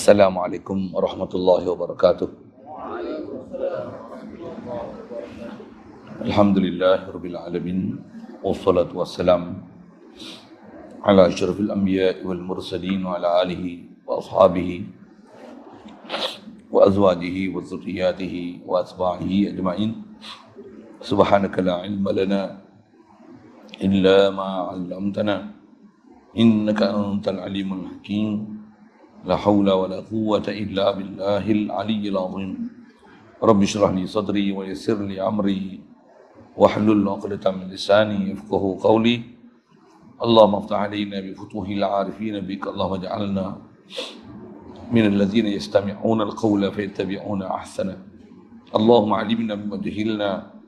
السلام عليكم ورحمة الله وبركاته. الحمد لله رب العالمين والصلاة والسلام على أشرف الأنبياء والمرسلين وعلى آله وأصحابه وأزواجه وذرياته وأتباعه أجمعين. سبحانك لا علم لنا إلا ما علمتنا إنك أنت العليم الحكيم. لا حول ولا قوة إلا بالله العلي العظيم. رب اشرح لي صدري ويسر لي أمري واحلل عقدة من لساني يفقه قولي. اللهم افتح علينا بفتوح العارفين بك. اللهم اجعلنا من الذين يستمعون القول فيتبعون أحسنه. اللهم علمنا بما جهلنا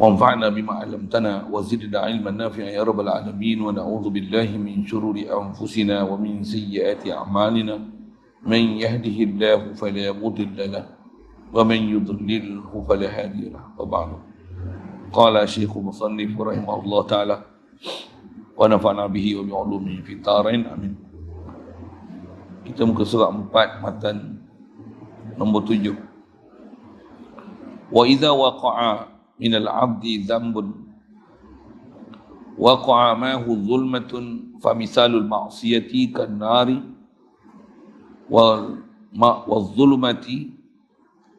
وانفعنا بما علمتنا وزدنا علما نافعا يا رب العالمين ونعوذ بالله من شرور انفسنا ومن سيئات اعمالنا من يهده الله فلا مضل له ومن يضلله فلا هادي له وبعد قال شيخ مصنف رحمه الله تعالى ونفعنا به وبعلومه في الدارين امين kita muka surat 4 matan nombor 7 wa idza waqa'a من العبد ذنب. وقع معه ظلمة فمثال المعصية كالنار والظلمة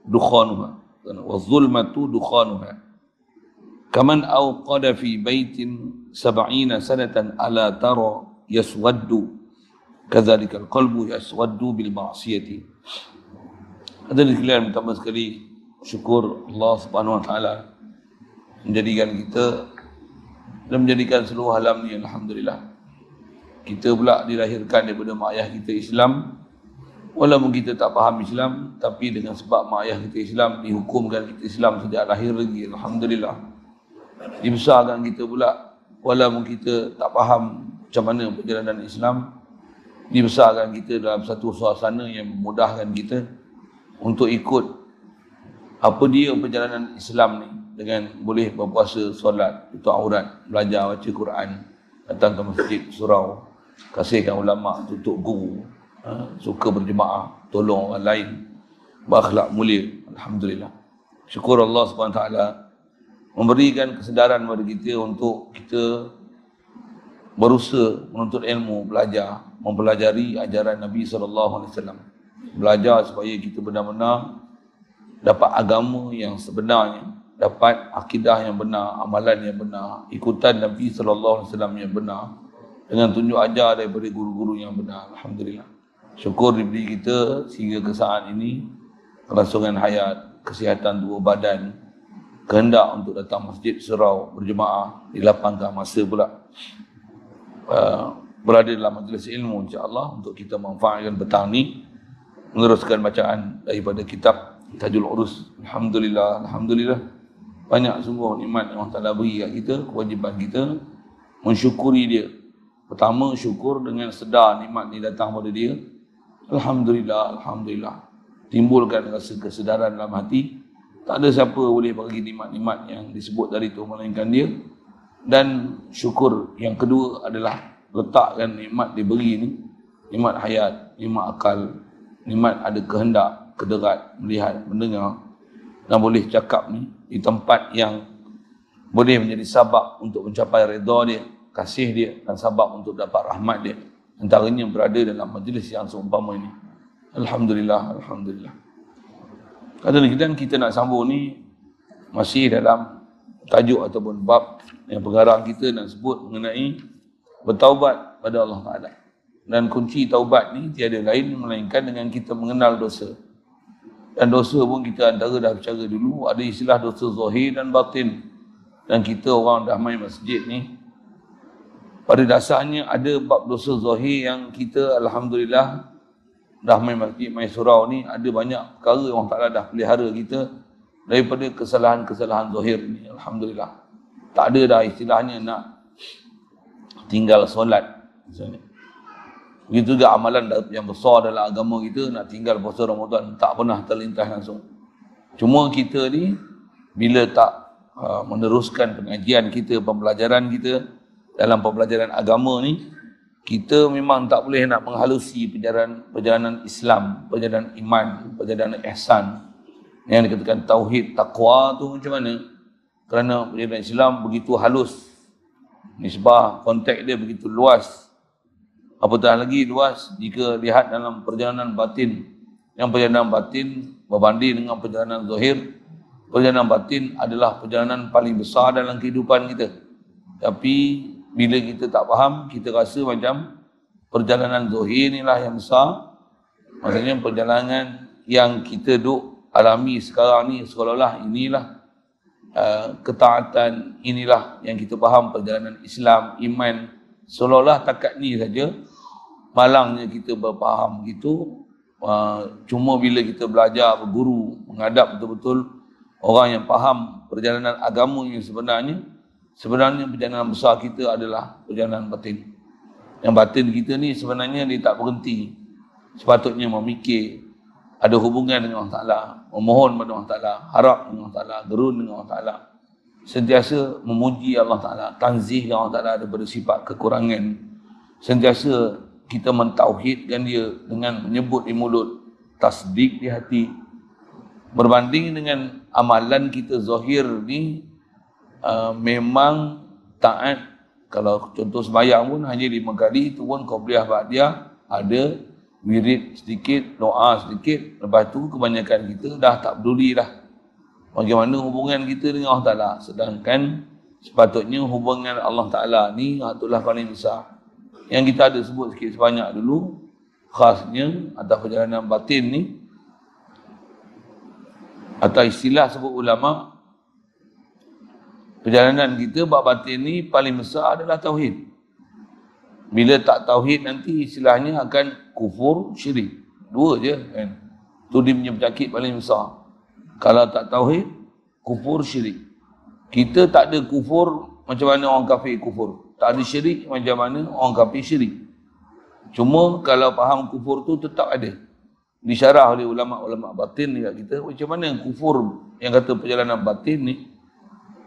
دخانها. والظلمة دخانها. كمن أوقد في بيت سبعين سنة ألا ترى يسود؟ كذلك القلب يسود بالمعصية. هذا الكلام syukur Allah Subhanahu wa taala menjadikan kita dan menjadikan seluruh alam ni Alhamdulillah. Kita pula dilahirkan daripada mak ayah kita Islam. Walaupun kita tak faham Islam tapi dengan sebab mak ayah kita Islam dihukumkan kita Islam sejak lahir lagi Alhamdulillah. Dibesarkan kita pula walaupun kita tak faham macam mana perjalanan Islam dibesarkan kita dalam satu suasana yang memudahkan kita untuk ikut apa dia perjalanan Islam ni dengan boleh berpuasa, solat, itu aurat, belajar baca Quran, datang ke masjid, surau, kasihkan ulama, tutup guru, ha? suka berjemaah, tolong orang lain, berakhlak mulia, alhamdulillah. Syukur Allah SWT memberikan kesedaran kepada kita untuk kita berusaha menuntut ilmu, belajar, mempelajari ajaran Nabi SAW. Belajar supaya kita benar-benar dapat agama yang sebenarnya, dapat akidah yang benar, amalan yang benar, ikutan Nabi sallallahu alaihi wasallam yang benar dengan tunjuk ajar daripada guru-guru yang benar. Alhamdulillah. Syukur diberi kita sehingga ke saat ini kelangsungan hayat, kesihatan dua badan, kehendak untuk datang masjid surau berjemaah dilapangkan masa pula uh, berada dalam majlis ilmu insya-Allah untuk kita manfaatkan petang ni meneruskan bacaan daripada kitab Tajul Urus. Alhamdulillah, Alhamdulillah. Banyak sungguh nikmat yang Allah Ta'ala beri kat kita, kewajiban kita mensyukuri dia. Pertama, syukur dengan sedar nikmat ni datang pada dia. Alhamdulillah, Alhamdulillah. Timbulkan rasa kesedaran dalam hati. Tak ada siapa boleh bagi nikmat-nikmat yang disebut dari itu melainkan dia. Dan syukur yang kedua adalah letakkan nikmat diberi ni. Nikmat hayat, nikmat akal, nikmat ada kehendak, kederat melihat, mendengar dan boleh cakap ni di tempat yang boleh menjadi sabab untuk mencapai redha dia, kasih dia dan sabab untuk dapat rahmat dia. Antaranya berada dalam majlis yang seumpama ini. Alhamdulillah, Alhamdulillah. Kata dan kita nak sambung ni masih dalam tajuk ataupun bab yang pengarang kita nak sebut mengenai bertaubat pada Allah Ta'ala. Dan kunci taubat ni tiada lain melainkan dengan kita mengenal dosa. Dan dosa pun kita antara dah bicara dulu, ada istilah dosa zahir dan batin. Dan kita orang dah main masjid ni, pada dasarnya ada bab dosa zahir yang kita Alhamdulillah dah main masjid, main surau ni, ada banyak perkara yang Allah dah pelihara kita daripada kesalahan-kesalahan zahir ni. Alhamdulillah. Tak ada dah istilahnya nak tinggal solat. Misalnya. Begitu juga amalan yang besar dalam agama kita nak tinggal puasa Ramadan tak pernah terlintas langsung. Cuma kita ni bila tak uh, meneruskan pengajian kita, pembelajaran kita dalam pembelajaran agama ni kita memang tak boleh nak menghalusi perjalanan perjalanan Islam, perjalanan iman, perjalanan ihsan. Yang dikatakan tauhid, takwa tu macam mana? Kerana perjalanan Islam begitu halus. Nisbah konteks dia begitu luas. Apatah lagi luas jika lihat dalam perjalanan batin. Yang perjalanan batin berbanding dengan perjalanan zahir. Perjalanan batin adalah perjalanan paling besar dalam kehidupan kita. Tapi bila kita tak faham, kita rasa macam perjalanan zuhir inilah yang besar. Maksudnya perjalanan yang kita duk alami sekarang ni seolah-olah inilah uh, ketaatan, inilah yang kita faham perjalanan Islam, iman. Seolah-olah takat ni saja malangnya kita berfaham gitu. Uh, cuma bila kita belajar, berguru, menghadap betul-betul orang yang faham perjalanan agama yang sebenarnya, Sebenarnya perjalanan besar kita adalah perjalanan batin. Yang batin kita ni sebenarnya dia tak berhenti. Sepatutnya memikir ada hubungan dengan Allah Ta'ala, memohon kepada Allah Ta'ala, harap dengan Allah Ta'ala, gerun dengan Allah Ta'ala. Sentiasa memuji Allah Ta'ala, tanzih Allah Ta'ala daripada sifat kekurangan. Sentiasa kita mentauhidkan dia dengan menyebut di mulut, tasdik di hati. Berbanding dengan amalan kita zahir ni, uh, memang taat. Kalau contoh sembahyang pun hanya lima kali itu pun qabliyah ba'diyah ada wirid sedikit doa sedikit. Lepas tu kebanyakan kita dah tak peduli dah bagaimana hubungan kita dengan Allah Ta'ala. Sedangkan sepatutnya hubungan Allah Ta'ala ni itulah paling besar yang kita ada sebut sikit sebanyak dulu khasnya atau perjalanan batin ni atau istilah sebut ulama perjalanan kita bab batin ni paling besar adalah tauhid. Bila tak tauhid nanti istilahnya akan kufur syirik. Dua je kan. Tu dia punya penyakit paling besar. Kalau tak tauhid, kufur syirik. Kita tak ada kufur macam mana orang kafir kufur. Tak ada syirik macam mana orang kafir syirik. Cuma kalau faham kufur tu tetap ada. Disyarah oleh ulama-ulama batin ni kat kita. Macam mana kufur yang kata perjalanan batin ni?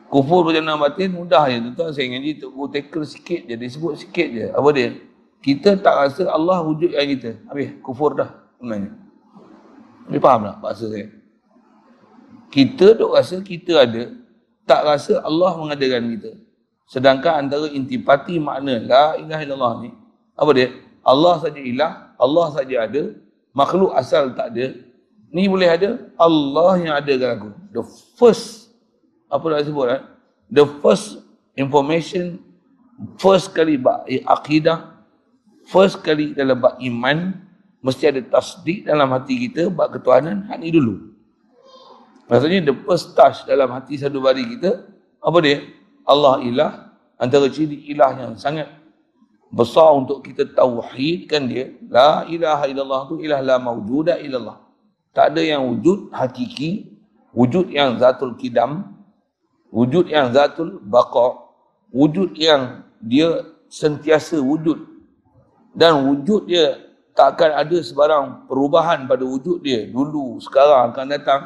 Kufur perjalanan batin mudah je tuan saya ngaji tu guru tackle sikit je dia sebut sikit je. Apa dia? Kita tak rasa Allah wujud yang kita. Habis kufur dah sebenarnya. Ni faham tak bahasa saya? Kita duk rasa kita ada tak rasa Allah mengadakan kita sedangkan antara intipati makna la ilaha illallah ni apa dia? Allah saja ilah Allah saja ada makhluk asal tak ada. Ni boleh ada? Allah yang adakan aku. The first apa nak sebut eh? the first information first kali bab akidah first kali dalam bab iman mesti ada tasdik dalam hati kita bab ketuhanan hak ni dulu. Maksudnya the first touch dalam hati satu bari kita apa dia Allah ilah antara ciri ilah yang sangat besar untuk kita tauhidkan dia. La ilaha illallah tu ilah la mawjuda illallah. Tak ada yang wujud hakiki wujud yang zatul kidam wujud yang zatul baqa wujud yang dia sentiasa wujud. Dan wujud dia tak akan ada sebarang perubahan pada wujud dia. Dulu sekarang akan datang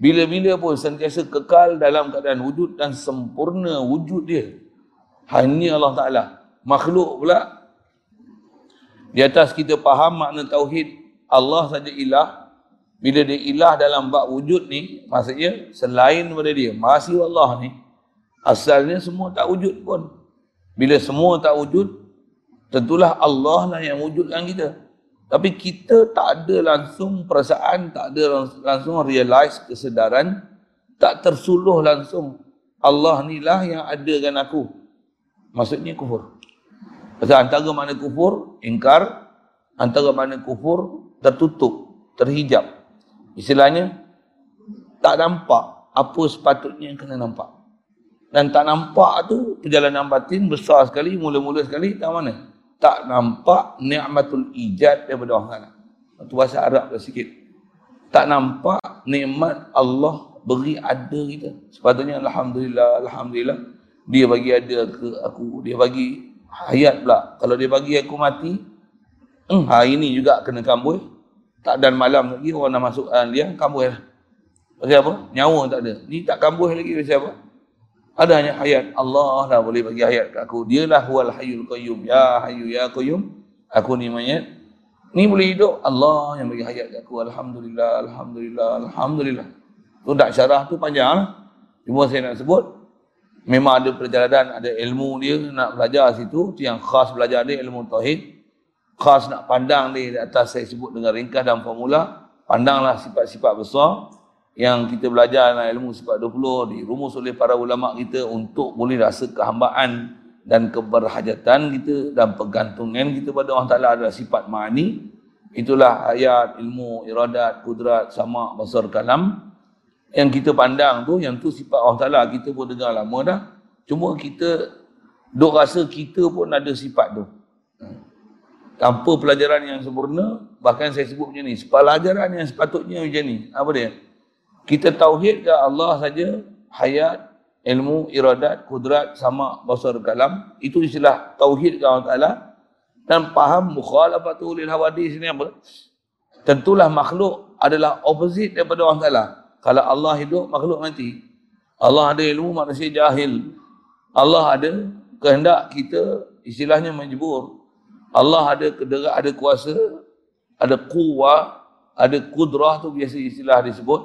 bila-bila pun sentiasa kekal dalam keadaan wujud dan sempurna wujud dia hanya Allah Ta'ala makhluk pula di atas kita faham makna tauhid Allah saja ilah bila dia ilah dalam bab wujud ni, maksudnya selain daripada dia, masih Allah ni, asalnya semua tak wujud pun. Bila semua tak wujud, tentulah Allah lah yang wujudkan kita. Tapi kita tak ada langsung perasaan, tak ada langsung realize kesedaran, tak tersuluh langsung Allah ni lah yang adakan aku. Maksudnya kufur. Pasal antara mana kufur, ingkar. Antara mana kufur, tertutup, terhijab. Istilahnya, tak nampak apa sepatutnya yang kena nampak. Dan tak nampak tu perjalanan batin besar sekali, mula-mula sekali, tak mana? Tak nampak ni'matul ijad daripada Allah Ta'ala. Itu bahasa Arab dah sikit. Tak nampak nikmat Allah beri ada kita. Sepatutnya Alhamdulillah, Alhamdulillah. Dia bagi ada ke aku, dia bagi hayat pula. Kalau dia bagi aku mati, hmm, hari ini juga kena kambuh, tak dan malam lagi orang nak masuk uh, dia kambuh lah. Pasal apa? Nyawa tak ada. Ni tak kambuh lagi pasal apa? Ada hanya hayat. Allah lah boleh bagi hayat kat aku. Dialah huwal hayyul qayyum. Ya hayyu ya qayyum. Aku ni mayat. Ni boleh hidup. Allah yang bagi hayat kat aku. Alhamdulillah, Alhamdulillah, Alhamdulillah. Tu tak syarah tu panjang lah. Cuma saya nak sebut. Memang ada perjalanan, ada ilmu dia nak belajar situ. Tu yang khas belajar dia ilmu tauhid. Khas nak pandang dia di atas saya sebut dengan ringkas dan formula. Pandanglah sifat-sifat besar yang kita belajar dalam ilmu sifat 20 dirumus oleh para ulama kita untuk boleh rasa kehambaan dan keberhajatan kita dan pergantungan kita pada Allah Ta'ala adalah sifat ma'ani. Itulah ayat, ilmu, iradat, kudrat, sama, besar kalam yang kita pandang tu, yang tu sifat Allah Ta'ala. Kita pun dengar lama dah. Cuma kita duk rasa kita pun ada sifat tu. Tanpa pelajaran yang sempurna bahkan saya sebut macam ni pelajaran yang sepatutnya macam ni. Apa dia kita tauhid ke Allah saja hayat ilmu iradat kudrat sama basar kalam. Itu istilah tauhid ke Allah Taala. Dan faham mukhalafatul lil hawadis ni apa? Tentulah makhluk adalah opposite daripada Allah Taala. Kalau Allah hidup makhluk mati. Allah ada ilmu manusia jahil. Allah ada kehendak kita istilahnya menjebur Allah ada kederat ada kuasa ada kuwa ada kudrah tu biasa istilah disebut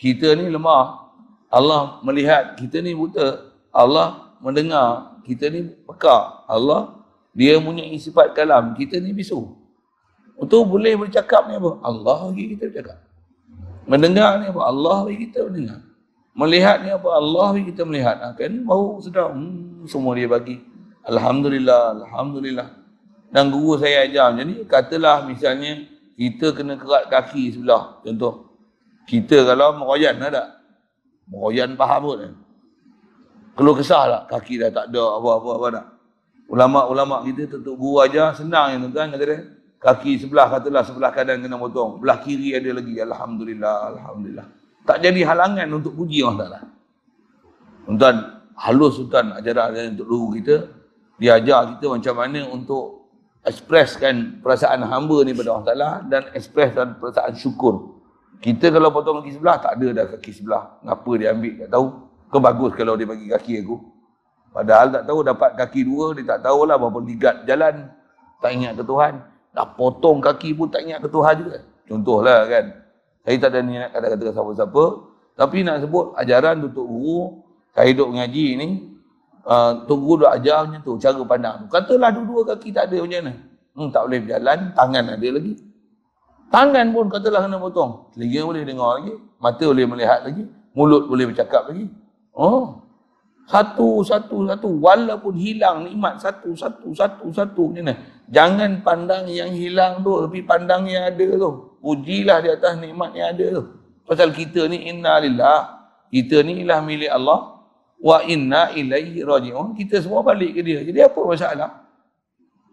kita ni lemah. Allah melihat kita ni buta. Allah mendengar kita ni peka. Allah dia punya sifat kalam. Kita ni bisu. Untuk boleh bercakap ni apa? Allah bagi kita bercakap. Mendengar ni apa? Allah bagi kita mendengar. Melihat ni apa? Allah bagi kita melihat. Ha, kan bau sedap. Hmm, semua dia bagi. Alhamdulillah. Alhamdulillah. Dan guru saya ajar macam ni. Katalah misalnya kita kena kerat kaki sebelah. Contoh. Kita kalau meroyan ada. Meroyan faham pun. Kalau kesah lah. Kaki dah tak ada apa-apa apa tak. Ulama-ulama kita tentu guru aja senang yang tuan kata dia. Kaki sebelah katalah sebelah kanan kena potong. Belah kiri ada lagi. Alhamdulillah. Alhamdulillah. Tak jadi halangan untuk puji Allah Ta'ala. Tuan, halus tuan ajaran untuk guru kita. Dia ajar kita macam mana untuk ekspreskan perasaan hamba ni pada Allah Ta'ala dan ekspreskan perasaan syukur kita kalau potong kaki sebelah, tak ada dah kaki sebelah. Kenapa dia ambil, tak tahu. Kau bagus kalau dia bagi kaki aku. Padahal tak tahu dapat kaki dua, dia tak tahulah berapa ligat jalan. Tak ingat ke Tuhan. Dah potong kaki pun tak ingat ke Tuhan juga. Contohlah kan. Saya tak ada niat kata-kata siapa-siapa. Tapi nak sebut ajaran untuk guru, saya hidup mengaji ni, uh, Tok Guru dah ajar macam tu, cara pandang tu. Katalah dua-dua kaki tak ada macam mana. Hmm, tak boleh berjalan, tangan ada lagi. Tangan pun katalah kena potong. Telinga boleh dengar lagi. Mata boleh melihat lagi. Mulut boleh bercakap lagi. Oh. Satu, satu, satu. Walaupun hilang nikmat satu, satu, satu, satu. Macam mana? Jangan pandang yang hilang tu. Tapi pandang yang ada tu. Pujilah di atas nikmat yang ada tu. Pasal kita ni inna lillah. Kita ni ilah milik Allah. Wa inna ilaihi raji'un. Kita semua balik ke dia. Jadi apa masalah?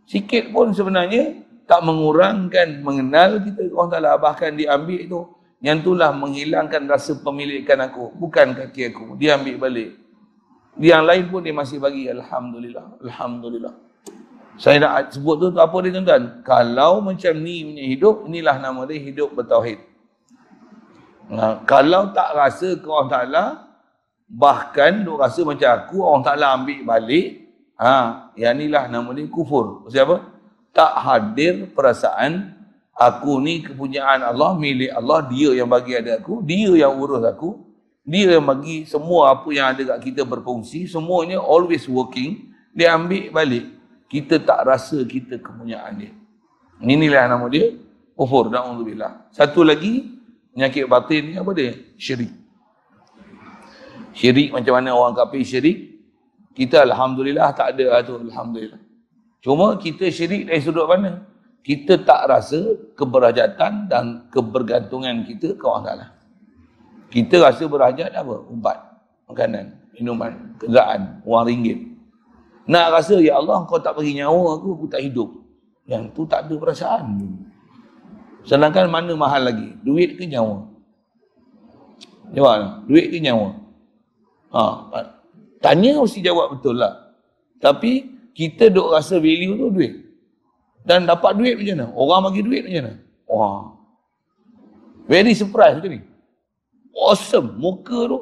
Sikit pun sebenarnya tak mengurangkan mengenal kita orang Ta'ala bahkan diambil itu yang itulah menghilangkan rasa pemilikan aku bukan kaki aku. Dia ambil balik. Yang lain pun dia masih bagi Alhamdulillah Alhamdulillah. Saya nak sebut tu, tu apa dia tuan-tuan? Kalau macam ni punya hidup inilah nama dia hidup bertauhid. Nah, kalau tak rasa ke orang Ta'ala bahkan duk rasa macam aku orang Ta'ala ambil balik ha, yang inilah nama dia kufur. Siapa? Tak hadir perasaan aku ni kepunyaan Allah, milik Allah, dia yang bagi ada aku, dia yang urus aku, dia yang bagi semua apa yang ada kat kita berfungsi, semuanya always working, dia ambil balik. Kita tak rasa kita kepunyaan dia. Inilah nama dia, kufur, na'udzubillah. Satu lagi, penyakit batin ni apa dia? Syirik. Syirik macam mana orang kafir syirik? Kita Alhamdulillah tak ada lah tu, Alhamdulillah. Cuma kita syirik dari sudut mana? Kita tak rasa keberhajatan dan kebergantungan kita ke Allah Ta'ala. Kita rasa berhajat apa? Umpat, makanan, minuman, kenderaan, wang ringgit. Nak rasa, Ya Allah, kau tak bagi nyawa aku, aku tak hidup. Yang tu tak ada perasaan. Sedangkan mana mahal lagi? Duit ke nyawa? Jawab, duit ke nyawa? Ha, tanya mesti jawab betul lah. Tapi kita duk rasa value tu duit. Dan dapat duit macam mana? Orang bagi duit macam mana? Wah. Very surprise macam ni. Awesome. Muka tu.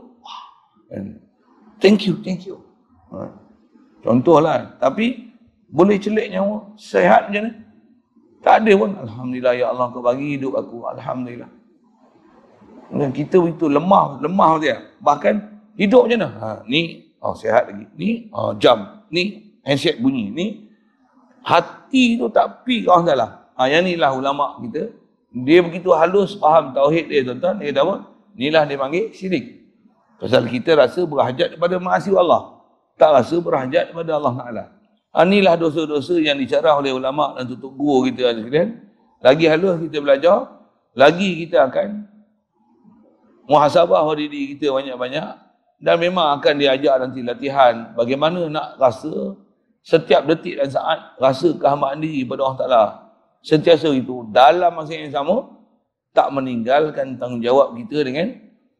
Thank you, thank you. Contohlah. Tapi boleh celik nyawa. Sehat macam mana? Tak ada pun. Alhamdulillah ya Allah kau bagi hidup aku. Alhamdulillah. Dan kita itu lemah. Lemah dia. Bahkan hidup macam mana? Ha, ni oh, sehat lagi. Ni oh, jam. Ni handset bunyi. Ni hati tu tak pi kau salah. Ha, yang ni lah ulama kita. Dia begitu halus faham tauhid dia tuan-tuan. Dia kata apa? Inilah dia panggil syirik. Pasal kita rasa berhajat kepada ma'asih Allah. Tak rasa berhajat kepada Allah Ta'ala. Inilah dosa-dosa yang dicarah oleh ulama dan tutup guru kita sekalian. Lagi halus kita belajar, lagi kita akan muhasabah diri kita banyak-banyak dan memang akan diajar nanti latihan bagaimana nak rasa setiap detik dan saat rasa kehambaan diri kepada Allah Ta'ala. Sentiasa itu dalam masa yang sama tak meninggalkan tanggungjawab kita dengan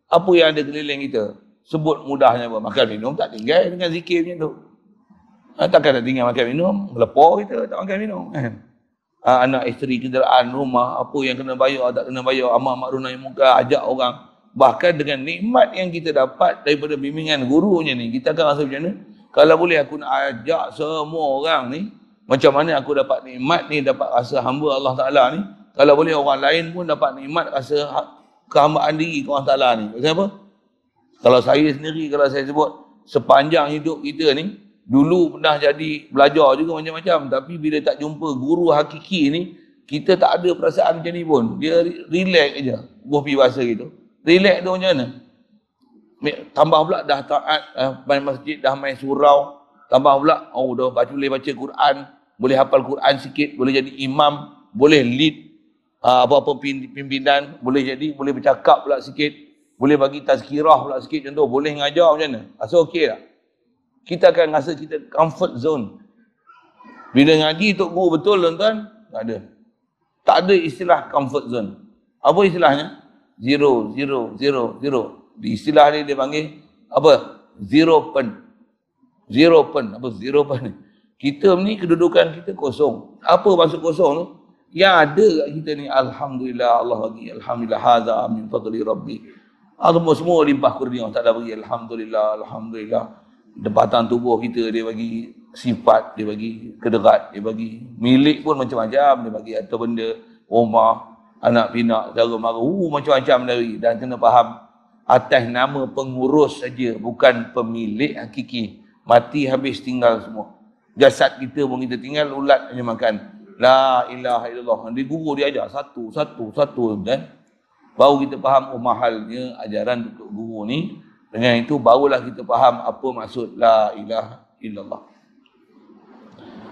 apa yang ada keliling kita. Sebut mudahnya apa? Makan minum tak tinggal dengan zikir macam tu. Ha, takkan nak tinggal makan minum, melepor kita tak makan minum. Kan? Ha, anak isteri, kenderaan, rumah, apa yang kena bayar, tak kena bayar, amak mak runai muka, ajak orang. Bahkan dengan nikmat yang kita dapat daripada bimbingan gurunya ni, kita akan rasa macam mana? Kalau boleh aku nak ajak semua orang ni, macam mana aku dapat nikmat ni, dapat rasa hamba Allah Ta'ala ni. Kalau boleh orang lain pun dapat nikmat rasa ha-, kehambaan diri ke Allah Ta'ala ni. Kenapa? Kalau saya sendiri, kalau saya sebut, sepanjang hidup kita ni, dulu pernah jadi belajar juga macam-macam tapi bila tak jumpa guru hakiki ni kita tak ada perasaan macam ni pun dia relax aja buah pi bahasa gitu relax tu macam mana tambah pula dah taat uh, main masjid dah main surau tambah pula oh dah baca boleh baca Quran boleh hafal Quran sikit boleh jadi imam boleh lead uh, apa-apa pimpinan boleh jadi boleh bercakap pula sikit boleh bagi tazkirah pula sikit contoh boleh ngajar macam mana rasa okey tak kita akan rasa kita comfort zone. Bila ngaji Tok Guru betul tuan-tuan, tak ada. Tak ada istilah comfort zone. Apa istilahnya? Zero, zero, zero, zero. Di istilah ni dia panggil apa? Zero pen. Zero pen. Apa zero pen ni? Kita ni kedudukan kita kosong. Apa maksud kosong tu? Yang ada kat kita ni, Alhamdulillah Allah bagi. Alhamdulillah haza min fadli Rabbi. Allah semua limpah kurnia. Tak ada bagi. Alhamdulillah, Alhamdulillah debatan tubuh kita dia bagi sifat dia bagi kederat dia bagi milik pun macam-macam dia bagi atau benda rumah anak pinak cara mara uh, macam-macam dari dan kena faham atas nama pengurus saja bukan pemilik hakiki mati habis tinggal semua jasad kita pun kita tinggal ulat hanya makan la ilaha illallah di guru dia ajar satu satu satu dan baru kita faham oh mahalnya ajaran untuk guru ni dengan itu barulah kita faham apa maksud la ilaha illallah.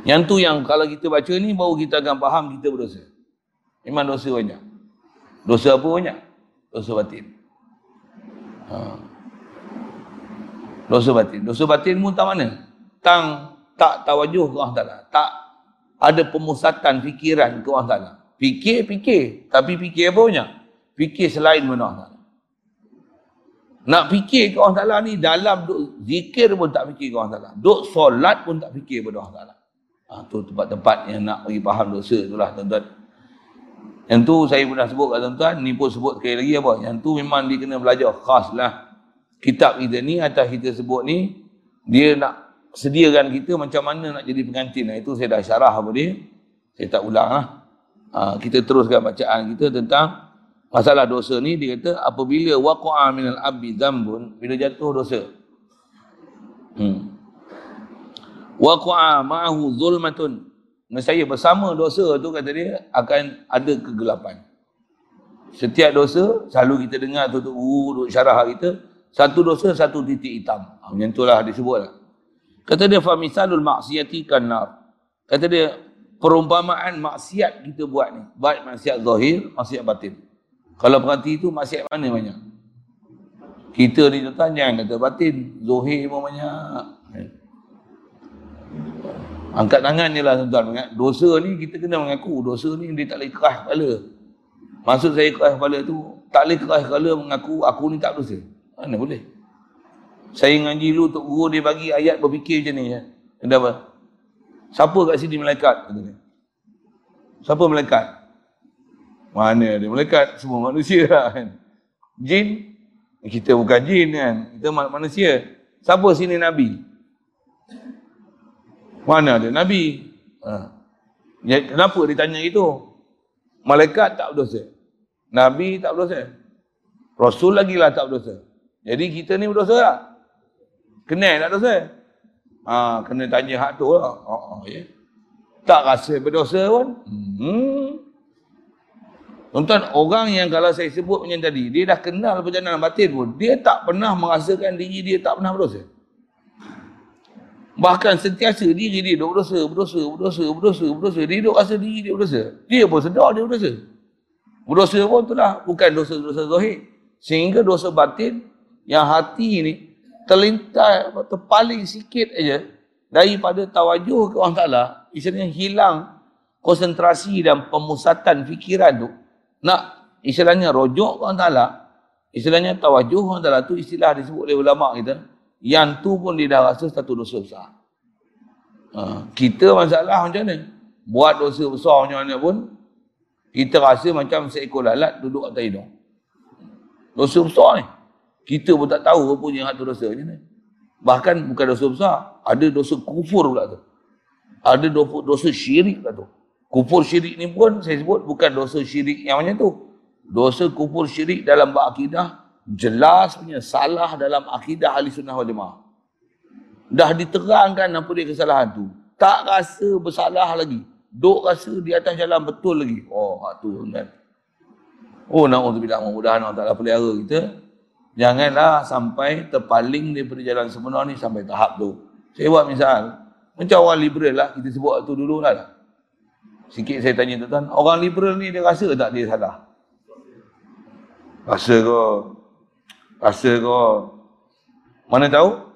Yang tu yang kalau kita baca ni baru kita akan faham kita berdosa. Memang dosa banyak. Dosa apa banyak? Dosa batin. Ha. Dosa batin. Dosa batin pun tak mana? Tang tak tawajuh ke Allah Ta'ala. Tak ada pemusatan fikiran ke Allah Ta'ala. Fikir, fikir. Tapi fikir apa banyak? Fikir selain mana Allah nak fikir ke Allah Ta'ala ni dalam duk zikir pun tak fikir ke Allah Ta'ala. Duk solat pun tak fikir kepada Allah Ta'ala. Ha, tu tempat-tempat yang nak bagi faham dosa tu lah tuan-tuan. Yang tu saya pernah sebut kat tuan-tuan, ni pun sebut sekali lagi apa. Yang tu memang dia kena belajar khas lah. Kitab kita ni atas kita sebut ni, dia nak sediakan kita macam mana nak jadi pengantin. Nah, itu saya dah syarah apa dia. Saya tak ulang lah. Ha, kita teruskan bacaan kita tentang Masalah dosa ni dia kata apabila waqa'a minal abdi dzambun bila jatuh dosa. Hmm. Waqa'a ma'ahu zulmatun. Saya bersama dosa tu kata dia akan ada kegelapan. Setiap dosa selalu kita dengar tu tu uh, syarah kita satu dosa satu titik hitam. Ha, macam itulah disebut lah. Kata dia fa misalul maksiati kanar. Kata dia perumpamaan maksiat kita buat ni, baik maksiat zahir, maksiat batin. Kalau perhati itu maksiat mana banyak? Kita ni tuan jangan kata batin. Zohir pun banyak. Angkat tangan je lah tuan-tuan. Dosa ni kita kena mengaku. Dosa ni dia tak boleh keras kepala. Maksud saya keras kepala tu, tak boleh keras kepala mengaku aku ni tak dosa. Mana boleh? Saya ngaji dulu Tok Guru dia bagi ayat berfikir macam ni. Ya. Kenapa? Siapa kat sini malaikat? Siapa malaikat? Mana dia malaikat? Semua manusia lah kan. Jin? Kita bukan jin kan. Kita manusia. Siapa sini Nabi? Mana ada Nabi? Ha. Ya, kenapa dia tanya itu? Malaikat tak berdosa. Nabi tak berdosa. Rasul lagi lah tak berdosa. Jadi kita ni berdosa tak? Kenal tak dosa? Ha, kena tanya hak tu lah. Oh, oh, ya. Tak rasa berdosa pun. Hmm. Tuan-tuan, orang yang kalau saya sebut macam tadi, dia dah kenal perjalanan batin pun, dia tak pernah merasakan diri dia tak pernah berdosa. Bahkan sentiasa diri dia duk berdosa, berdosa, berdosa, berdosa, berdosa. Dia duk rasa diri dia berdosa. Dia pun sedar dia berdosa. Berdosa pun itulah, bukan dosa-dosa zahir. Sehingga dosa batin yang hati ni terlintas terpaling sikit aja daripada tawajuh ke Allah Ta'ala istilahnya hilang konsentrasi dan pemusatan fikiran tu nak istilahnya rojok ke Allah Ta'ala istilahnya tawajuh Allah Ta'ala tu istilah disebut oleh ulama kita yang tu pun dia dah rasa satu dosa besar ha, kita masalah macam mana buat dosa besar macam mana pun kita rasa macam seekor lalat duduk atas hidung dosa besar ni kita pun tak tahu apa yang satu dosa ni. Bahkan bukan dosa besar. Ada dosa kufur pula tu. Ada dosa syirik pula tu. Kufur syirik ni pun saya sebut bukan dosa syirik yang macam tu. Dosa kufur syirik dalam akidah jelas punya salah dalam akidah ahli sunnah wal jemaah. Dah diterangkan apa dia kesalahan tu. Tak rasa bersalah lagi. Duk rasa di atas jalan betul lagi. Oh, hak tu kan. Oh, na'udzubillah mudah-mudahan Allah Ta'ala pelihara kita. Janganlah sampai terpaling daripada jalan sebenar ni sampai tahap tu. Saya buat misal, macam orang liberal lah, kita sebut tu dulu lah. Sikit saya tanya tuan, orang liberal ni dia rasa tak dia salah? Rasa kau, rasa kau, mana tahu?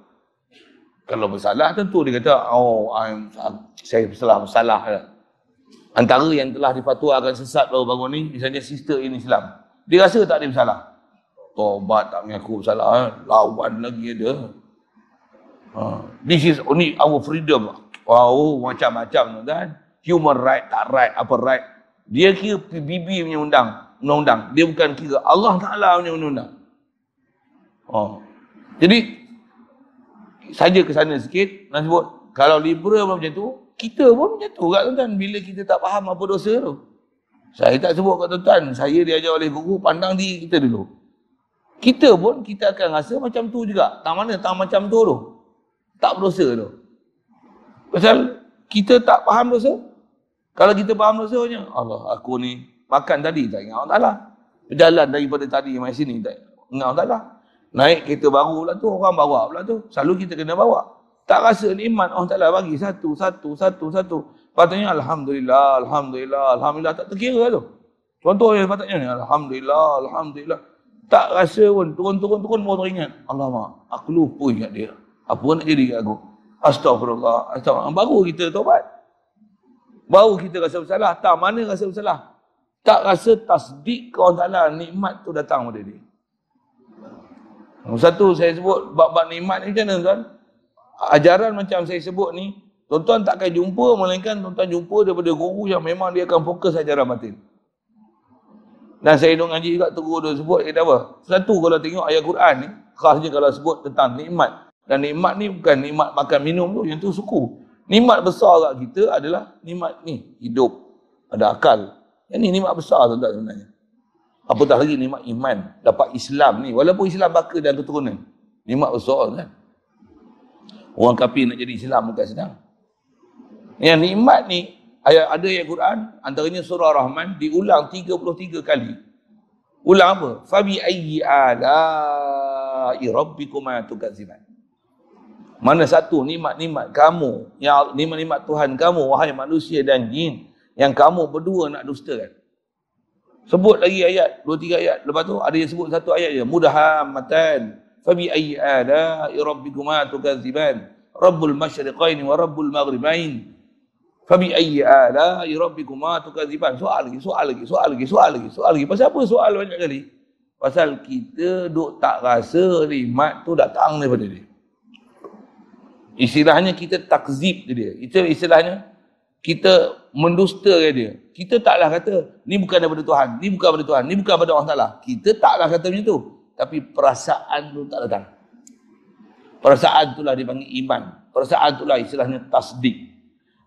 Kalau bersalah tentu dia kata, oh I'm, saya bersalah, bersalah lah. Antara yang telah dipatuakan sesat baru-baru ni, misalnya sister ini Islam. Dia rasa tak dia bersalah? Tobat tak mengaku bersalah. Lawan lagi ada. Ha. This is only our freedom. Wow, macam-macam kan. Human right, tak right, apa right. Dia kira PBB punya undang, undang-undang. Dia bukan kira Allah Ta'ala punya undang-undang. Oh. Jadi, saja ke sana sikit, nak sebut, kalau liberal macam tu, kita pun macam tu kat tuan bila kita tak faham apa dosa tu. Saya tak sebut kat tuan saya diajar oleh guru, pandang diri kita dulu kita pun kita akan rasa macam tu juga. Tak mana tak macam tu tu. Tak berdosa tu. Pasal kita tak faham dosa. Kalau kita faham dosanya, Allah aku ni makan tadi tak ingat Allah Ta'ala. Berjalan daripada tadi mai sini tak ingat Allah Ta'ala. Naik kereta baru pula tu, orang bawa pula tu. Selalu kita kena bawa. Tak rasa nikmat Allah Ta'ala bagi satu, satu, satu, satu. Patutnya Alhamdulillah, Alhamdulillah, Alhamdulillah. Tak terkira tu. Contoh yang patutnya ni, Alhamdulillah, Alhamdulillah. Tak rasa pun turun-turun-turun baru teringat. Alamak, aku lupa ingat dia. Apa nak jadi aku? Astagfirullah. Astagfirullah. Baru kita tobat. Baru kita rasa bersalah. Tak mana rasa bersalah. Tak rasa tasdik ke orang ta'ala nikmat tu datang pada dia. Satu saya sebut bab-bab nikmat ni macam mana tuan? Ajaran macam saya sebut ni, tuan-tuan takkan jumpa melainkan tuan-tuan jumpa daripada guru yang memang dia akan fokus ajaran batin. Dan saya duduk ngaji juga tu guru sebut kata apa? Satu kalau tengok ayat Quran ni, khasnya kalau sebut tentang nikmat. Dan nikmat ni bukan nikmat makan minum tu, yang tu suku. Nikmat besar kat kita adalah nikmat ni, hidup, ada akal. Yang ni nikmat besar tu tak sebenarnya. Apatah lagi nikmat iman, dapat Islam ni. Walaupun Islam baka dan keturunan. Nikmat besar kan. Orang kafir nak jadi Islam bukan senang. Yang nikmat ni, ayat ada ayat Quran antaranya surah Rahman diulang 33 kali. Ulang apa? Fabi ayyi ala rabbikuma tukadziban. Mana satu nikmat-nikmat kamu, yang nikmat-nikmat Tuhan kamu wahai manusia dan jin yang kamu berdua nak dustakan. Sebut lagi ayat, dua tiga ayat. Lepas tu ada yang sebut satu ayat je. Mudahammatan. Fabi ayyi ala rabbikuma tukadziban. Rabbul masyriqaini wa rabbul maghribain. Fabi ayyi ala rabbikuma tukadziban. Soal lagi, soal lagi, soal lagi, soal lagi, soal lagi. Pasal apa soal banyak kali? Pasal kita duk tak rasa nikmat tu datang daripada dia. Istilahnya kita takzib dia. Itu istilahnya kita mendustakan dia. Kita taklah kata ni bukan daripada Tuhan, ni bukan daripada Tuhan, ni bukan daripada Allah Taala. Kita taklah kata macam tu. Tapi perasaan tu tak datang. Perasaan itulah dipanggil iman. Perasaan itulah istilahnya tasdik.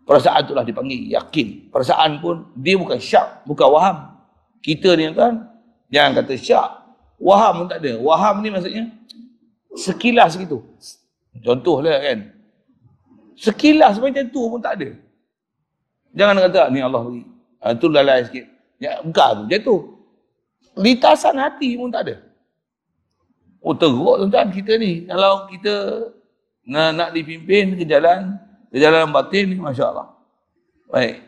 Perasaan itulah dipanggil yakin. Perasaan pun dia bukan syak, bukan waham. Kita ni kan jangan kata syak, waham pun tak ada. Waham ni maksudnya sekilas gitu. Contohlah kan. Sekilas macam tu pun tak ada. Jangan kata ni Allah beri. Ha, itu lalai sikit. Ya, bukan tu, jatuh. Litasan hati pun tak ada. Oh teruk tuan-tuan kita ni. Kalau kita nak, nak dipimpin ke jalan jalan batin ni Masya Allah. Baik.